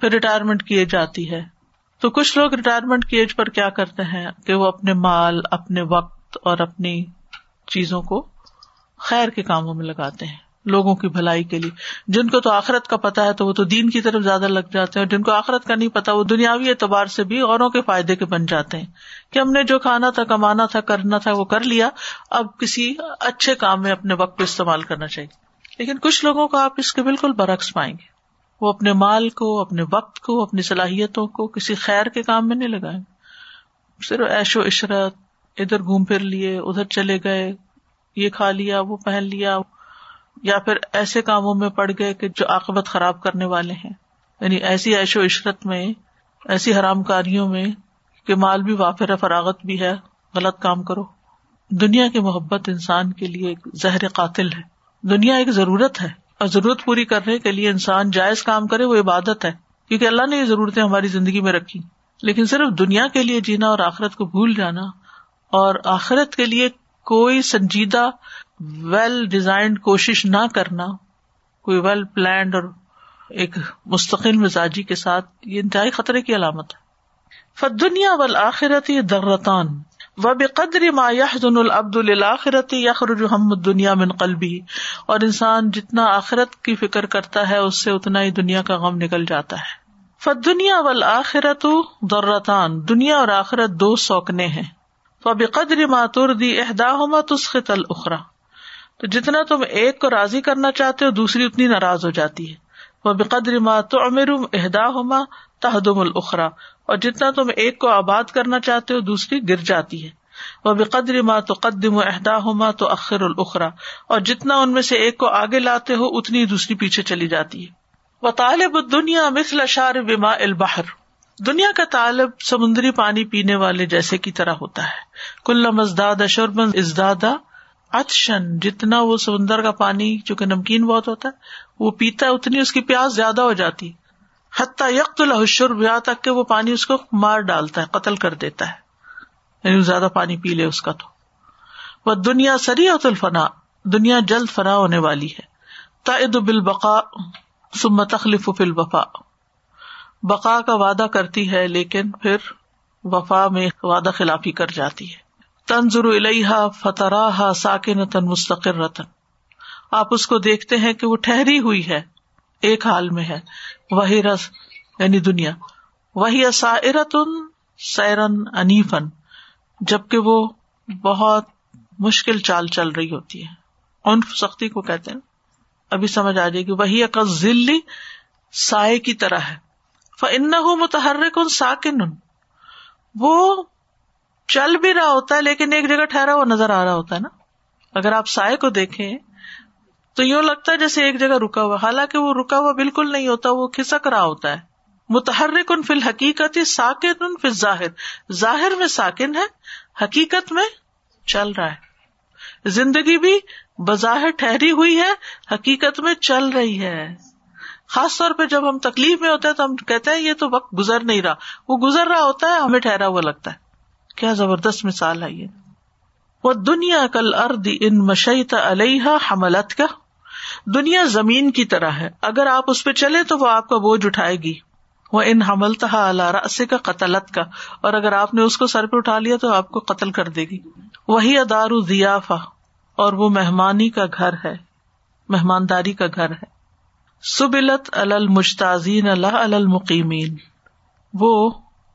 پھر ریٹائرمنٹ کی ایج آتی ہے۔ تو کچھ لوگ ریٹائرمنٹ کی ایج پر کیا کرتے ہیں کہ وہ اپنے مال، اپنے وقت اور اپنی چیزوں کو خیر کے کاموں میں لگاتے ہیں۔ لوگوں کی بھلائی کے لیے۔ جن کو تو آخرت کا پتا ہے تو وہ تو دین کی طرف زیادہ لگ جاتے ہیں اور جن کو آخرت کا نہیں پتا وہ دنیاوی اعتبار سے بھی اوروں کے فائدے کے بن جاتے ہیں۔ کہ ہم نے جو کھانا تھا، کمانا تھا، کرنا تھا، وہ کر لیا، اب کسی اچھے کام میں اپنے وقت کو استعمال کرنا چاہیے۔ لیکن کچھ لوگوں کو آپ اس کے بالکل برعکس پائیں گے۔ وہ اپنے مال کو، اپنے وقت کو، اپنی صلاحیتوں کو کسی خیر کے کام میں نہیں لگائے صرف ایش و عشرت، ادھر گھوم پھر لیے، ادھر چلے گئے، یہ کھا لیا، وہ پہن لیا۔ یا پھر ایسے کاموں میں پڑ گئے کہ جو عاقبت خراب کرنے والے ہیں۔ یعنی ایسی ایش و عشرت میں، ایسی حرام کاریوں میں کہ مال بھی وافر فراغت بھی ہے، غلط کام کرو۔ دنیا کی محبت انسان کے لیے ایک زہر قاتل ہے۔ دنیا ایک ضرورت ہے۔ اور ضرورت پوری کرنے کے لیے انسان جائز کام کرے، وہ عبادت ہے۔ کیونکہ اللہ نے یہ ضرورتیں ہماری زندگی میں رکھی۔ لیکن صرف دنیا کے لیے جینا اور آخرت کو بھول جانا اور آخرت کے لیے کوئی سنجیدہ ویل ڈیزائنڈ کوشش نہ کرنا، کوئی ویل پلانڈ اور ایک مستقل مزاجی کے ساتھ، یہ انتہائی خطرے کی علامت ہے۔ فد دنیا وال آخرتی دررتان و بے قدر ما یحزن العبد للآخرت یخرج ہم دنیا من قلبی اور انسان جتنا آخرت کی فکر کرتا ہے، اس سے اتنا ہی دنیا کا غم نکل جاتا ہے۔ فد دنیا والآخرت ضرتان دنیا اور آخرت دو سوکنے ہیں۔ تو بے قدر ما تردی احداہما تسخط الاخرى تو جتنا تم ایک کو راضی کرنا چاہتے ہو، دوسری اتنی ناراض ہو جاتی ہے۔ وہ بقدر ما تعمر احداہما تہدم الاخرى اور جتنا تم ایک کو آباد کرنا چاہتے ہو، دوسری گر جاتی ہے۔ وہ بے ماں تو قدم و اہدا ہو ماں تو اخر الخرا اور جتنا ان میں سے ایک کو آگے لاتے ہو، اتنی دوسری پیچھے چلی جاتی ہے۔ وہ طالب دنیا مثل اشار بما البحر۔ دنیا کا طالب سمندری پانی پینے والے جیسے کی طرح ہوتا ہے۔ کل مزداد اشربن ازدادا اتشن جتنا وہ سمندر کا پانی چونکہ نمکین بہت ہوتا ہے، وہ پیتا ہے، اتنی اس کی پیاس زیادہ ہو جاتی۔ حتیٰ یکت الحشر یہاں تک کہ وہ پانی اس کو مار ڈالتا ہے، قتل کر دیتا ہے۔ یعنی زیادہ پانی پی لے اس کا تو۔ وہ دنیا سری الفنا، دنیا جلد فنا ہونے والی ہے۔ تائد بالبقا سم تخلیف فل وفا بقا کا وعدہ کرتی ہے، لیکن پھر وفا میں وعدہ خلافی کر جاتی ہے۔ تنظر الحا فتح ساکن تن مستقر رتن آپ اس کو دیکھتے ہیں کہ وہ ٹھہری ہوئی ہے، ایک حال میں ہے۔ وہی رس یعنی دنیا۔ وہی سائرتن سیرن انیفن جبکہ وہ بہت مشکل چال چل رہی ہوتی ہے۔ عنف سختی کو کہتے ہیں۔ ابھی سمجھ آ جائے گی۔ وہی ذلی سائے کی طرح ہے۔ فن متحرک ان ساکن وہ چل بھی رہا ہوتا ہے لیکن ایک جگہ ٹھہرا ہوا نظر آ رہا ہوتا ہے نا۔ اگر آپ سائے کو دیکھیں تو یوں لگتا ہے جیسے ایک جگہ رکا ہوا، حالانکہ وہ رکا ہوا بالکل نہیں ہوتا، وہ کھسک رہا ہوتا ہے۔ متحرک ان فی الحقیقت ساکن ان فی ظاہر ظاہر میں ساکن ہے، حقیقت میں چل رہا ہے۔ زندگی بھی بظاہر ٹھہری ہوئی ہے، حقیقت میں چل رہی ہے۔ خاص طور پہ جب ہم تکلیف میں ہوتے ہیں تو ہم کہتے ہیں یہ تو وقت گزر نہیں رہا۔ وہ گزر رہا ہوتا ہے، ہمیں ٹھہرا ہوا لگتا ہے۔ کیا زبردست مثال ہے یہ۔ وہ دنیا کل ارد ان مشیت علیہ حملت کا۔ دنیا زمین کی طرح ہے۔ اگر آپ اس پہ چلے تو وہ آپ کا بوجھ اٹھائے گی۔ وہ ان حمل تھا کا قتلت کا اور اگر آپ نے اس کو سر پہ اٹھا لیا تو آپ کو قتل کر دے گی۔ وہی ادار ضیافہ۔ اور وہ مہمانی کا گھر ہے۔ مہمانداری کا گھر ہے۔ سبلت المشتازین اللہ المقیمین۔ وہ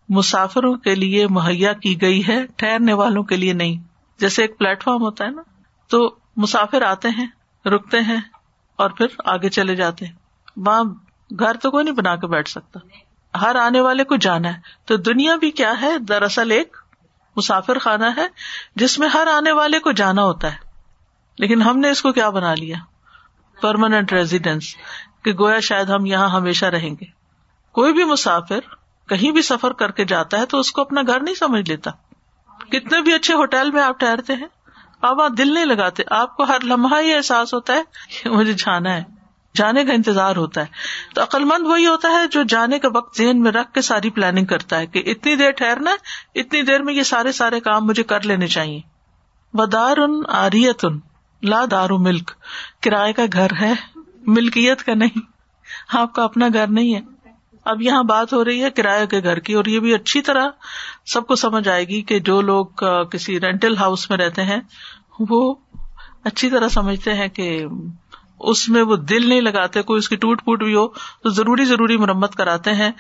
مسافروں کے لیے مہیا کی گئی ہے، ٹھہرنے والوں کے لیے نہیں۔ جیسے ایک پلیٹ فارم ہوتا ہے نا، تو مسافر آتے ہیں، رکتے ہیں اور پھر آگے چلے جاتے ہیں۔ وہاں گھر تو کوئی نہیں بنا کے بیٹھ سکتا۔ ہر آنے والے کو جانا ہے۔ تو دنیا بھی کیا ہے، دراصل ایک مسافر خانہ ہے، جس میں ہر آنے والے کو جانا ہوتا ہے۔ لیکن ہم نے اس کو کیا بنا لیا؟ پرماننٹ ریزیڈینس کہ گویا شاید ہم یہاں ہمیشہ رہیں گے۔ کوئی بھی مسافر کہیں بھی سفر کر کے جاتا ہے تو اس کو اپنا گھر نہیں سمجھ لیتا۔ کتنے بھی اچھے ہوٹل میں آپ ٹہرتے ہیں آپ وہاں دل نہیں لگاتے۔ آپ کو ہر لمحہ یہ احساس ہوتا ہے کہ مجھے جانا ہے، جانے کا انتظار ہوتا ہے۔ تو عقلمند وہی ہوتا ہے جو جانے کا وقت ذہن میں رکھ کے ساری پلاننگ کرتا ہے کہ اتنی دیر ٹھہرنا ہے، اتنی دیر میں یہ سارے سارے کام مجھے کر لینے چاہیے۔ ودار ان آریت ان لا دارو ملک کرائے کا گھر ہے، ملکیت کا نہیں۔ آپ کا اپنا گھر نہیں ہے۔ اب یہاں بات ہو رہی ہے کرایہ کے گھر کی اور یہ بھی اچھی طرح سب کو سمجھ آئے گی کہ جو لوگ کسی رینٹل ہاؤس میں رہتے ہیں، وہ اچھی طرح سمجھتے ہیں کہ اس میں وہ دل نہیں لگاتے، کوئی اس کی ٹوٹ پوٹ بھی ہو، تو ضروری ضروری مرمت کراتے ہیں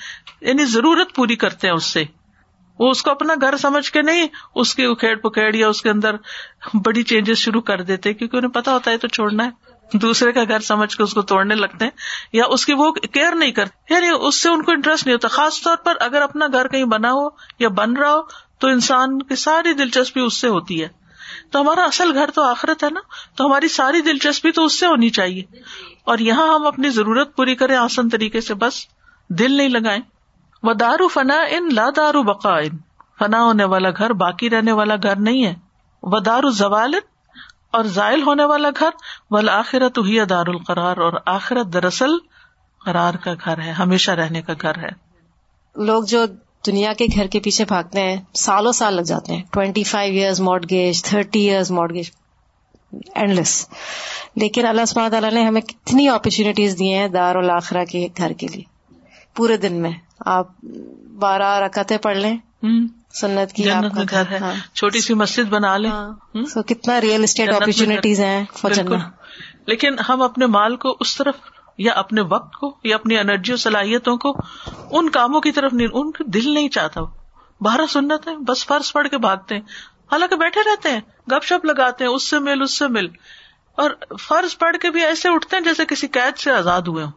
یعنی ضرورت پوری کرتے ہیں اس سے۔ وہ اس کو اپنا گھر سمجھ کے نہیں اس کی اکھیڑ پکیڑ یا اس کے اندر بڑی چینجز شروع کر دیتے، کیونکہ انہیں پتا ہوتا ہے تو چھوڑنا ہے۔ دوسرے کا گھر سمجھ کے اس کو توڑنے لگتے ہیں یا اس کی وہ کیئر نہیں کرتے یعنی اس سے ان کو انٹرسٹ نہیں ہوتا، خاص طور پر اگر اپنا گھر کہیں بنا ہو یا بن رہا ہو تو انسان کی ساری دلچسپی اس سے ہوتی ہے۔ تو ہمارا اصل گھر تو آخرت ہے نا، تو ہماری ساری دلچسپی تو اس سے ہونی چاہیے۔ اور یہاں ہم اپنی ضرورت پوری کریں آسان طریقے سے، بس دل نہیں لگائیں۔ وہ دارو فنا ان لا دارو بقا ان فنا ہونے والا گھر، باقی رہنے والا گھر نہیں ہے۔ وہ دارو زوال اور زائل ہونے والا گھر ول آخرت ہی دار القرار اور آخرت دراصل قرار کا گھر ہے ہمیشہ رہنے کا گھر ہے۔ لوگ جو دنیا کے گھر کے پیچھے بھاگتے ہیں سالوں سال لگ جاتے ہیں۔ Twenty five years mortgage thirty years mortgage and less لیکن اللہ سماعت تعالیٰ نے ہمیں کتنی اپرچونیٹیز دی ہیں دار الآخرہ کے گھر کے لیے۔ پورے دن میں آپ بارہ رکعتیں پڑھ لیں۔ سنت کی گھر ہے۔ ہاں۔ چھوٹی سی مسجد بنا لیں۔ ہاں۔ کتنا ریئل اسٹیٹ اپرچونیٹیز ہیں لیکن ہم اپنے مال کو اس طرف یا اپنے وقت کو یا اپنی انرجی اور صلاحیتوں کو ان کاموں کی طرف نہیں ان کا دل نہیں چاہتا۔ بارہ سنت ہے بس فرض پڑھ کے بھاگتے ہیں۔ حالانکہ بیٹھے رہتے ہیں گپ شپ لگاتے ہیں اس سے مل اس سے مل۔ اور فرض پڑھ کے بھی ایسے اٹھتے ہیں جیسے کسی قید سے آزاد ہوئے ہوں۔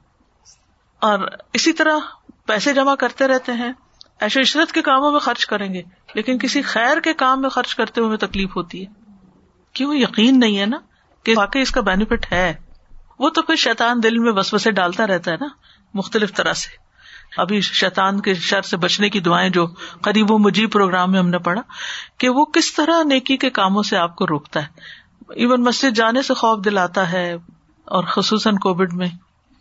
اور اسی طرح پیسے جمع کرتے رہتے ہیں۔ ایشو عشرت کے کاموں میں خرچ کریں گے، لیکن کسی خیر کے کام میں خرچ کرتے ہوئے تکلیف ہوتی ہے۔ کیوں؟ یقین نہیں ہے نا کہ واقعی اس کا بینیفٹ ہے۔ وہ تو پھر شیطان دل میں بس بسے ڈالتا رہتا ہے نا، مختلف طرح سے۔ ابھی شیطان کے شر سے بچنے کی دعائیں جو قریب و مجیب پروگرام میں ہم نے پڑھا، کہ وہ کس طرح نیکی کے کاموں سے آپ کو روکتا ہے۔ ایون مسجد جانے سے خوف دلاتا ہے، اور خصوصاً کووڈ میں۔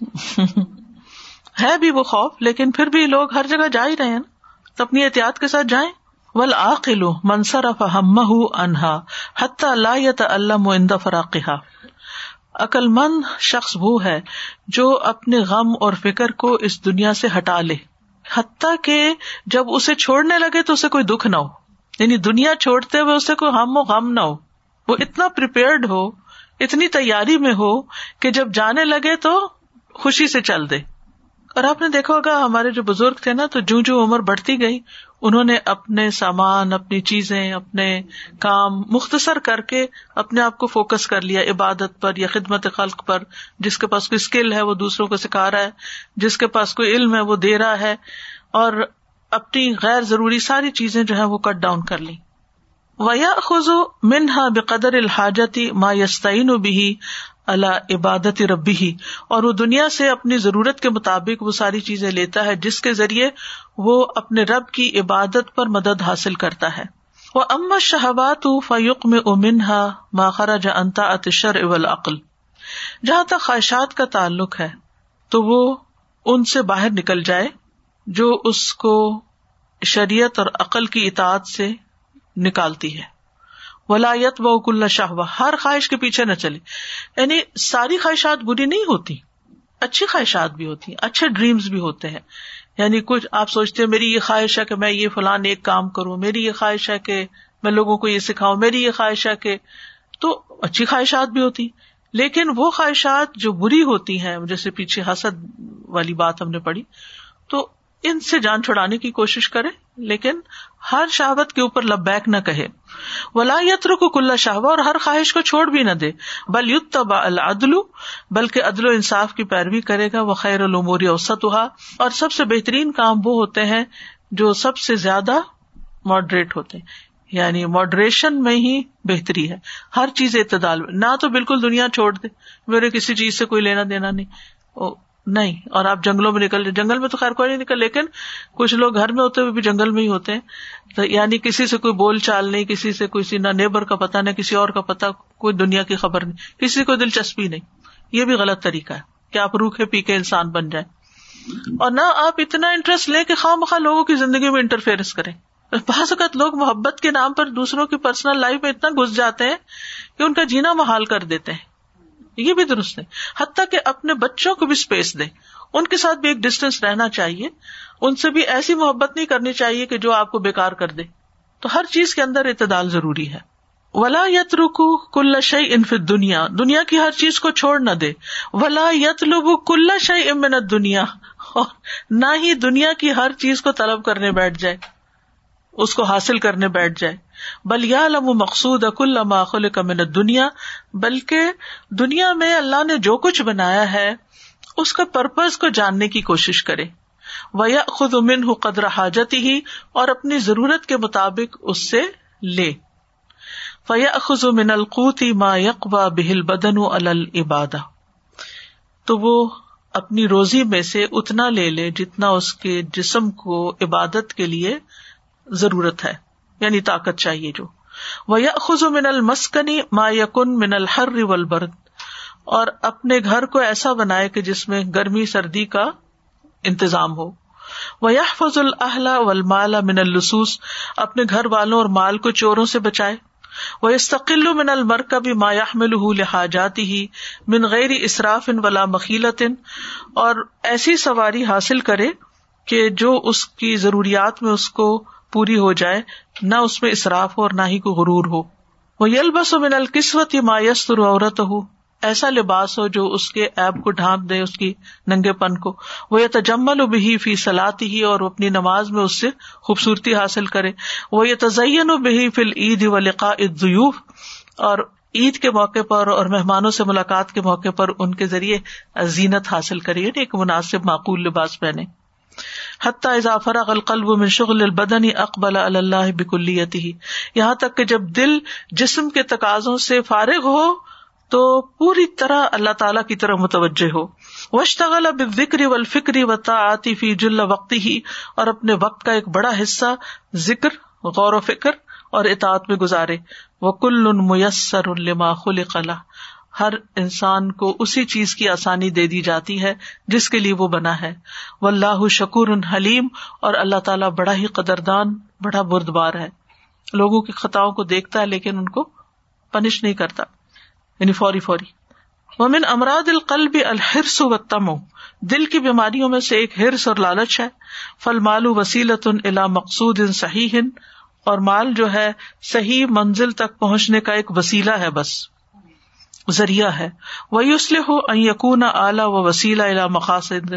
ہے بھی وہ خوف، لیکن پھر بھی لوگ ہر جگہ جا ہی رہے ہیں نا۔ تو اپنی احتیاط کے ساتھ جائیں۔ ول آخل منصرف ہم انہا حتیٰ اللہ اللہ فراقہ عقل مند شخص وہ ہے جو اپنے غم اور فکر کو اس دنیا سے ہٹا لے، حتیٰ کہ جب اسے چھوڑنے لگے تو اسے کوئی دکھ نہ ہو۔ یعنی دنیا چھوڑتے ہوئے اسے کوئی ہم و غم نہ ہو۔ وہ اتنا پریپیئرڈ ہو، اتنی تیاری میں ہو کہ جب جانے لگے تو خوشی سے چل دے۔ اور آپ نے دیکھا ہوگا ہمارے جو بزرگ تھے نا، تو جو جو عمر بڑھتی گئی، انہوں نے اپنے سامان، اپنی چیزیں، اپنے کام مختصر کر کے اپنے آپ کو فوکس کر لیا، عبادت پر یا خدمت خلق پر۔ جس کے پاس کوئی اسکل ہے، وہ دوسروں کو سکھا رہا ہے۔ جس کے پاس کوئی علم ہے، وہ دے رہا ہے۔ اور اپنی غیر ضروری ساری چیزیں جو ہے وہ کٹ ڈاؤن کر لی ویا خزو منہا بے قدر الحاجتی ما یستعین بھی اللہ عبادت ربی ہی۔ اور وہ دنیا سے اپنی ضرورت کے مطابق وہ ساری چیزیں لیتا ہے جس کے ذریعے وہ اپنے رب کی عبادت پر مدد حاصل کرتا ہے۔ وہ ام شہبات فیوق میں امنہا ماخرا جا انتا اتشر اول عقل جہاں تک خواہشات کا تعلق ہے، تو وہ ان سے باہر نکل جائے جو اس کو شریعت اور عقل کی اطاعت سے نکالتی ہے۔ ولایت و کل شاہ ہر خواہش کے پیچھے نہ چلے۔ یعنی ساری خواہشات بری نہیں ہوتی، اچھی خواہشات بھی ہوتی ہیں اچھے ڈریمس بھی ہوتے ہیں۔ یعنی کچھ آپ سوچتے ہیں، میری یہ خواہش ہے کہ میں یہ فلان ایک کام کروں، میری یہ خواہش ہے کہ میں لوگوں کو یہ سکھاؤں، میری یہ خواہش ہے کہ تو اچھی خواہشات بھی ہوتی۔ لیکن وہ خواہشات جو بری ہوتی ہیں، جیسے پیچھے حسد والی بات ہم نے پڑھی، تو ان سے جان چھڑانے کی کوشش کرے لیکن ہر شہوت کے اوپر لبیک نہ کہے۔ ولایت کو کل شہوا اور ہر خواہش کو چھوڑ بھی نہ دے۔ بل یت العدل، بلکہ عدل و انصاف کی پیروی کرے گا۔ وہ خیر العمور اوسط اور سب سے بہترین کام وہ ہوتے ہیں جو سب سے زیادہ ماڈریٹ ہوتے ہیں۔ یعنی ماڈریشن میں ہی بہتری ہے۔ ہر چیز اعتدال میں۔ نہ تو بالکل دنیا چھوڑ دے۔ میرے کسی چیز سے کوئی لینا دینا نہیں۔ نہیں، اور آپ جنگلوں میں نکل جنگل میں تو خیر کوئی نہیں نکل، لیکن کچھ لوگ گھر میں ہوتے ہوئے بھی جنگل میں ہی ہوتے ہیں۔ تو یعنی کسی سے کوئی بول چال نہیں، کسی سے کوئی نہ نیبر کا پتا نہ کسی اور کا پتا کوئی دنیا کی خبر نہیں۔ کسی کو دلچسپی نہیں۔ یہ بھی غلط طریقہ ہے کہ آپ روکھے پی کے انسان بن جائیں۔ اور نہ آپ اتنا انٹرسٹ لیں کہ خواہ مخواہ لوگوں کی زندگی میں انٹرفیئرنس کریں۔ بعض اوقات لوگ محبت کے نام پر دوسروں کی پرسنل لائف میں اتنا گھس جاتے ہیں کہ ان کا جینا محال کر دیتے ہیں۔ یہ بھی درست ہے۔ حتیٰ کہ اپنے بچوں کو بھی اسپیس دے ان کے ساتھ بھی ایک ڈسٹینس رہنا چاہیے۔ ان سے بھی ایسی محبت نہیں کرنی چاہیے کہ جو آپ کو بےکار کر دے۔ تو ہر چیز کے اندر اعتدال ضروری ہے۔ ولا یت رکو کل شعی انفت دنیا دنیا کی ہر چیز کو چھوڑ نہ دے۔ ولا یت لبو کل شعی امنت دنیا اور نہ ہی دنیا کی ہر چیز کو طلب کرنے بیٹھ جائے۔ اس کو حاصل کرنے بیٹھ جائے۔ بل یا لم مقصود اکل ماخل کمن دنیا بلکہ دنیا میں اللہ نے جو کچھ بنایا ہے، اس کا پرپز کو جاننے کی کوشش کرے۔ ویا خود امن ہو قدر حاجت ہی اور اپنی ضرورت کے مطابق اس سے لے۔ فیا خز من القوتی ما یقوا بہل بدن العباد تو وہ اپنی روزی میں سے اتنا لے لے جتنا اس کے جسم کو عبادت کے لیے ضرورت ہے۔ یعنی طاقت چاہیے جو۔ وہ خز من المسکنی ما یقن من الحر برد اور اپنے گھر کو ایسا بنائے کہ جس میں گرمی، سردی کا انتظام ہو۔ وہ فض الحلہ ولمالا من السوس اپنے گھر والوں اور مال کو چوروں سے بچائے۔ وہ استقل من المر کا بھی مایاحمل لہاجاتی ہی من غیر اصراف ان ولا مخیلت اور ایسی سواری حاصل کرے کہ جو اس کی ضروریات میں اس کو پوری ہو جائے، نہ اس میں اصراف ہو اور نہ ہی کوئی غرور ہو۔ وہ یل بس و من القسمت مایستر عورت ہو ایسا لباس ہو جو اس کے ایب کو ڈھانپ دے، اس کی ننگے پن کو۔ وہ یہ تجمل بھی فی سلاتی ہی اور اپنی نماز میں اس سے خوبصورتی حاصل کرے۔ وہ یہ تزین و بھی فل عید و لقاء ضیوف اور عید کے موقع پر اور مہمانوں سے ملاقات کے موقع پر ان کے ذریعے زینت حاصل کرے یعنی ایک مناسب معقول لباس پہنے۔ حتیٰ اضافر القلب من شغل البدن اقبل اللہ بکلیت ہی یہاں تک کہ جب دل جسم کے تقاضوں سے فارغ ہو تو پوری طرح اللہ تعالی کی طرح متوجہ ہو۔ وشتغل اب وکری و الفکری و تعطی فی جل وقتی ہی اور اپنے وقت کا ایک بڑا حصہ ذکر، غور و فکر اور اطاعت میں گزارے۔ وہ کل میسر الما خلق اللہ ہر انسان کو اسی چیز کی آسانی دے دی جاتی ہے جس کے لیے وہ بنا ہے۔ وہ اللہ شکور حلیم اور اللہ تعالیٰ بڑا ہی قدردان، بڑا بردبار ہے۔ لوگوں کی خطاؤں کو دیکھتا ہے لیکن ان کو پنش نہیں کرتا۔ یعنی فوری فوری۔ ومن امراد القلب الحرس و تمو دل کی بیماریوں میں سے ایک ہرس اور لالچ ہے۔ فل مالو وسیلت ان الا مقصود ان صحیح۔ اور مال جو ہے صحیح منزل تک پہنچنے کا ایک وسیلہ ہے بس۔ ذریعہ ہے۔ وہ اسلح ہو یقون اعلی و وسیلہ الا مقاصد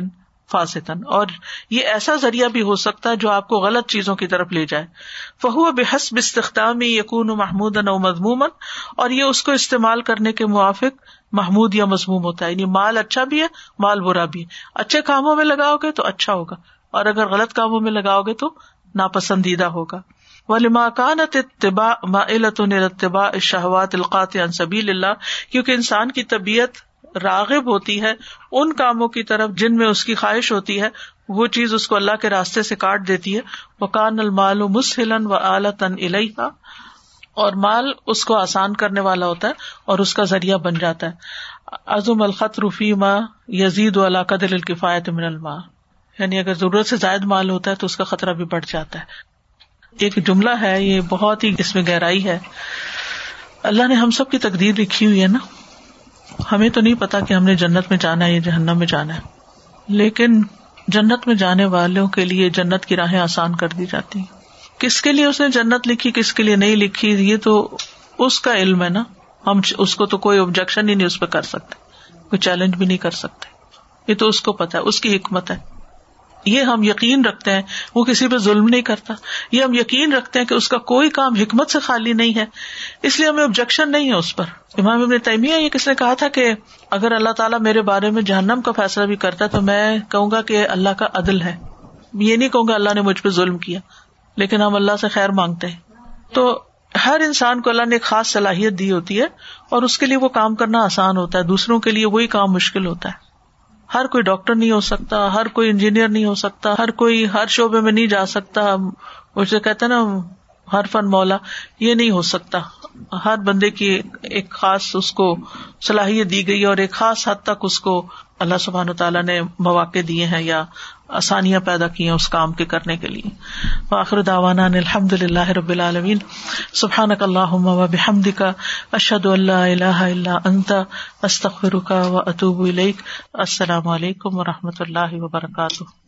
فاسطن اور یہ ایسا ذریعہ بھی ہو سکتا ہے جو آپ کو غلط چیزوں کی طرف لے جائے۔ فہو بحسب استخدامی یقون و محمود و مضمومن اور یہ اس کو استعمال کرنے کے موافق محمود یا مضموم ہوتا ہے۔ یعنی مال اچھا بھی ہے، مال برا بھی ہے۔ اچھے کاموں میں لگاؤ گے تو اچھا ہوگا۔ اور اگر غلط کاموں میں لگاؤ گے تو ناپسندیدہ ہوگا۔ ولما کانت اتباع مائلت اتباع الشہوات القات سبیل اللہ، کیونکہ انسان کی طبیعت راغب ہوتی ہے، ان کاموں کی طرف جن میں اس کی خواہش ہوتی ہے، وہ چیز اس کو اللہ کے راستے سے کاٹ دیتی ہے۔ وہ کان المال مسلن و اعلی الحا اور مال اس کو آسان کرنے والا ہوتا ہے اور اس کا ذریعہ بن جاتا ہے۔ عزم الخط رفی ماں یزید و اللہ قدل الکفایت من الماء۔ یعنی اگر ضرورت سے زائد مال ہوتا ہے تو اس کا خطرہ بھی بڑھ جاتا ہے۔ ایک جملہ ہے، یہ بہت ہی اس میں گہرائی ہے۔ اللہ نے ہم سب کی تقدیر لکھی ہوئی ہے نا۔ ہمیں تو نہیں پتا کہ ہم نے جنت میں جانا ہے یا جہنم میں جانا ہے۔ لیکن جنت میں جانے والوں کے لیے جنت کی راہیں آسان کر دی جاتی ہیں۔ کس کے لیے اس نے جنت لکھی، کس کے لیے نہیں لکھی، یہ تو اس کا علم ہے نا۔ ہم اس کو تو کوئی آبجیکشن ہی نہیں اس پہ کر سکتے۔ کوئی چیلنج بھی نہیں کر سکتے۔ یہ تو اس کو پتا ہے، اس کی حکمت ہے۔ یہ ہم یقین رکھتے ہیں، وہ کسی پہ ظلم نہیں کرتا۔ یہ ہم یقین رکھتے ہیں کہ اس کا کوئی کام حکمت سے خالی نہیں ہے۔ اس لیے ہمیں آبجیکشن نہیں ہے اس پر۔ امام ابن تیمیہ یہ کس نے کہا تھا کہ اگر اللہ تعالیٰ میرے بارے میں جہنم کا فیصلہ بھی کرتا ہے تو میں کہوں گا کہ اللہ کا عدل ہے۔ یہ نہیں کہوں گا اللہ نے مجھ پہ ظلم کیا، لیکن ہم اللہ سے خیر مانگتے ہیں۔ تو ہر انسان کو اللہ نے ایک خاص صلاحیت دی ہوتی ہے اور اس کے لیے وہ کام کرنا آسان ہوتا ہے، دوسروں کے لیے وہی کام مشکل ہوتا ہے۔ ہر کوئی ڈاکٹر نہیں ہو سکتا، ہر کوئی انجینئر نہیں ہو سکتا، ہر کوئی ہر شعبے میں نہیں جا سکتا۔ اسے کہتے نا، ہر فن مولا، یہ نہیں ہو سکتا۔ ہر بندے کی ایک خاص اس کو صلاحیت دی گئی اور ایک خاص حد تک اس کو اللہ سبحان تعالیٰ نے مواقع دیے ہیں یا آسانیاں پیدا کی ہیں اس کام کے کرنے کے لیے۔ آخر داوانا الحمد للہ رب العالمین۔ سبحان اللہ و بحمد کا اشد اللہ اللہ اللہ انتا استخر کا و اطوب السلام علیکم و رحمۃ اللہ وبرکاتہ۔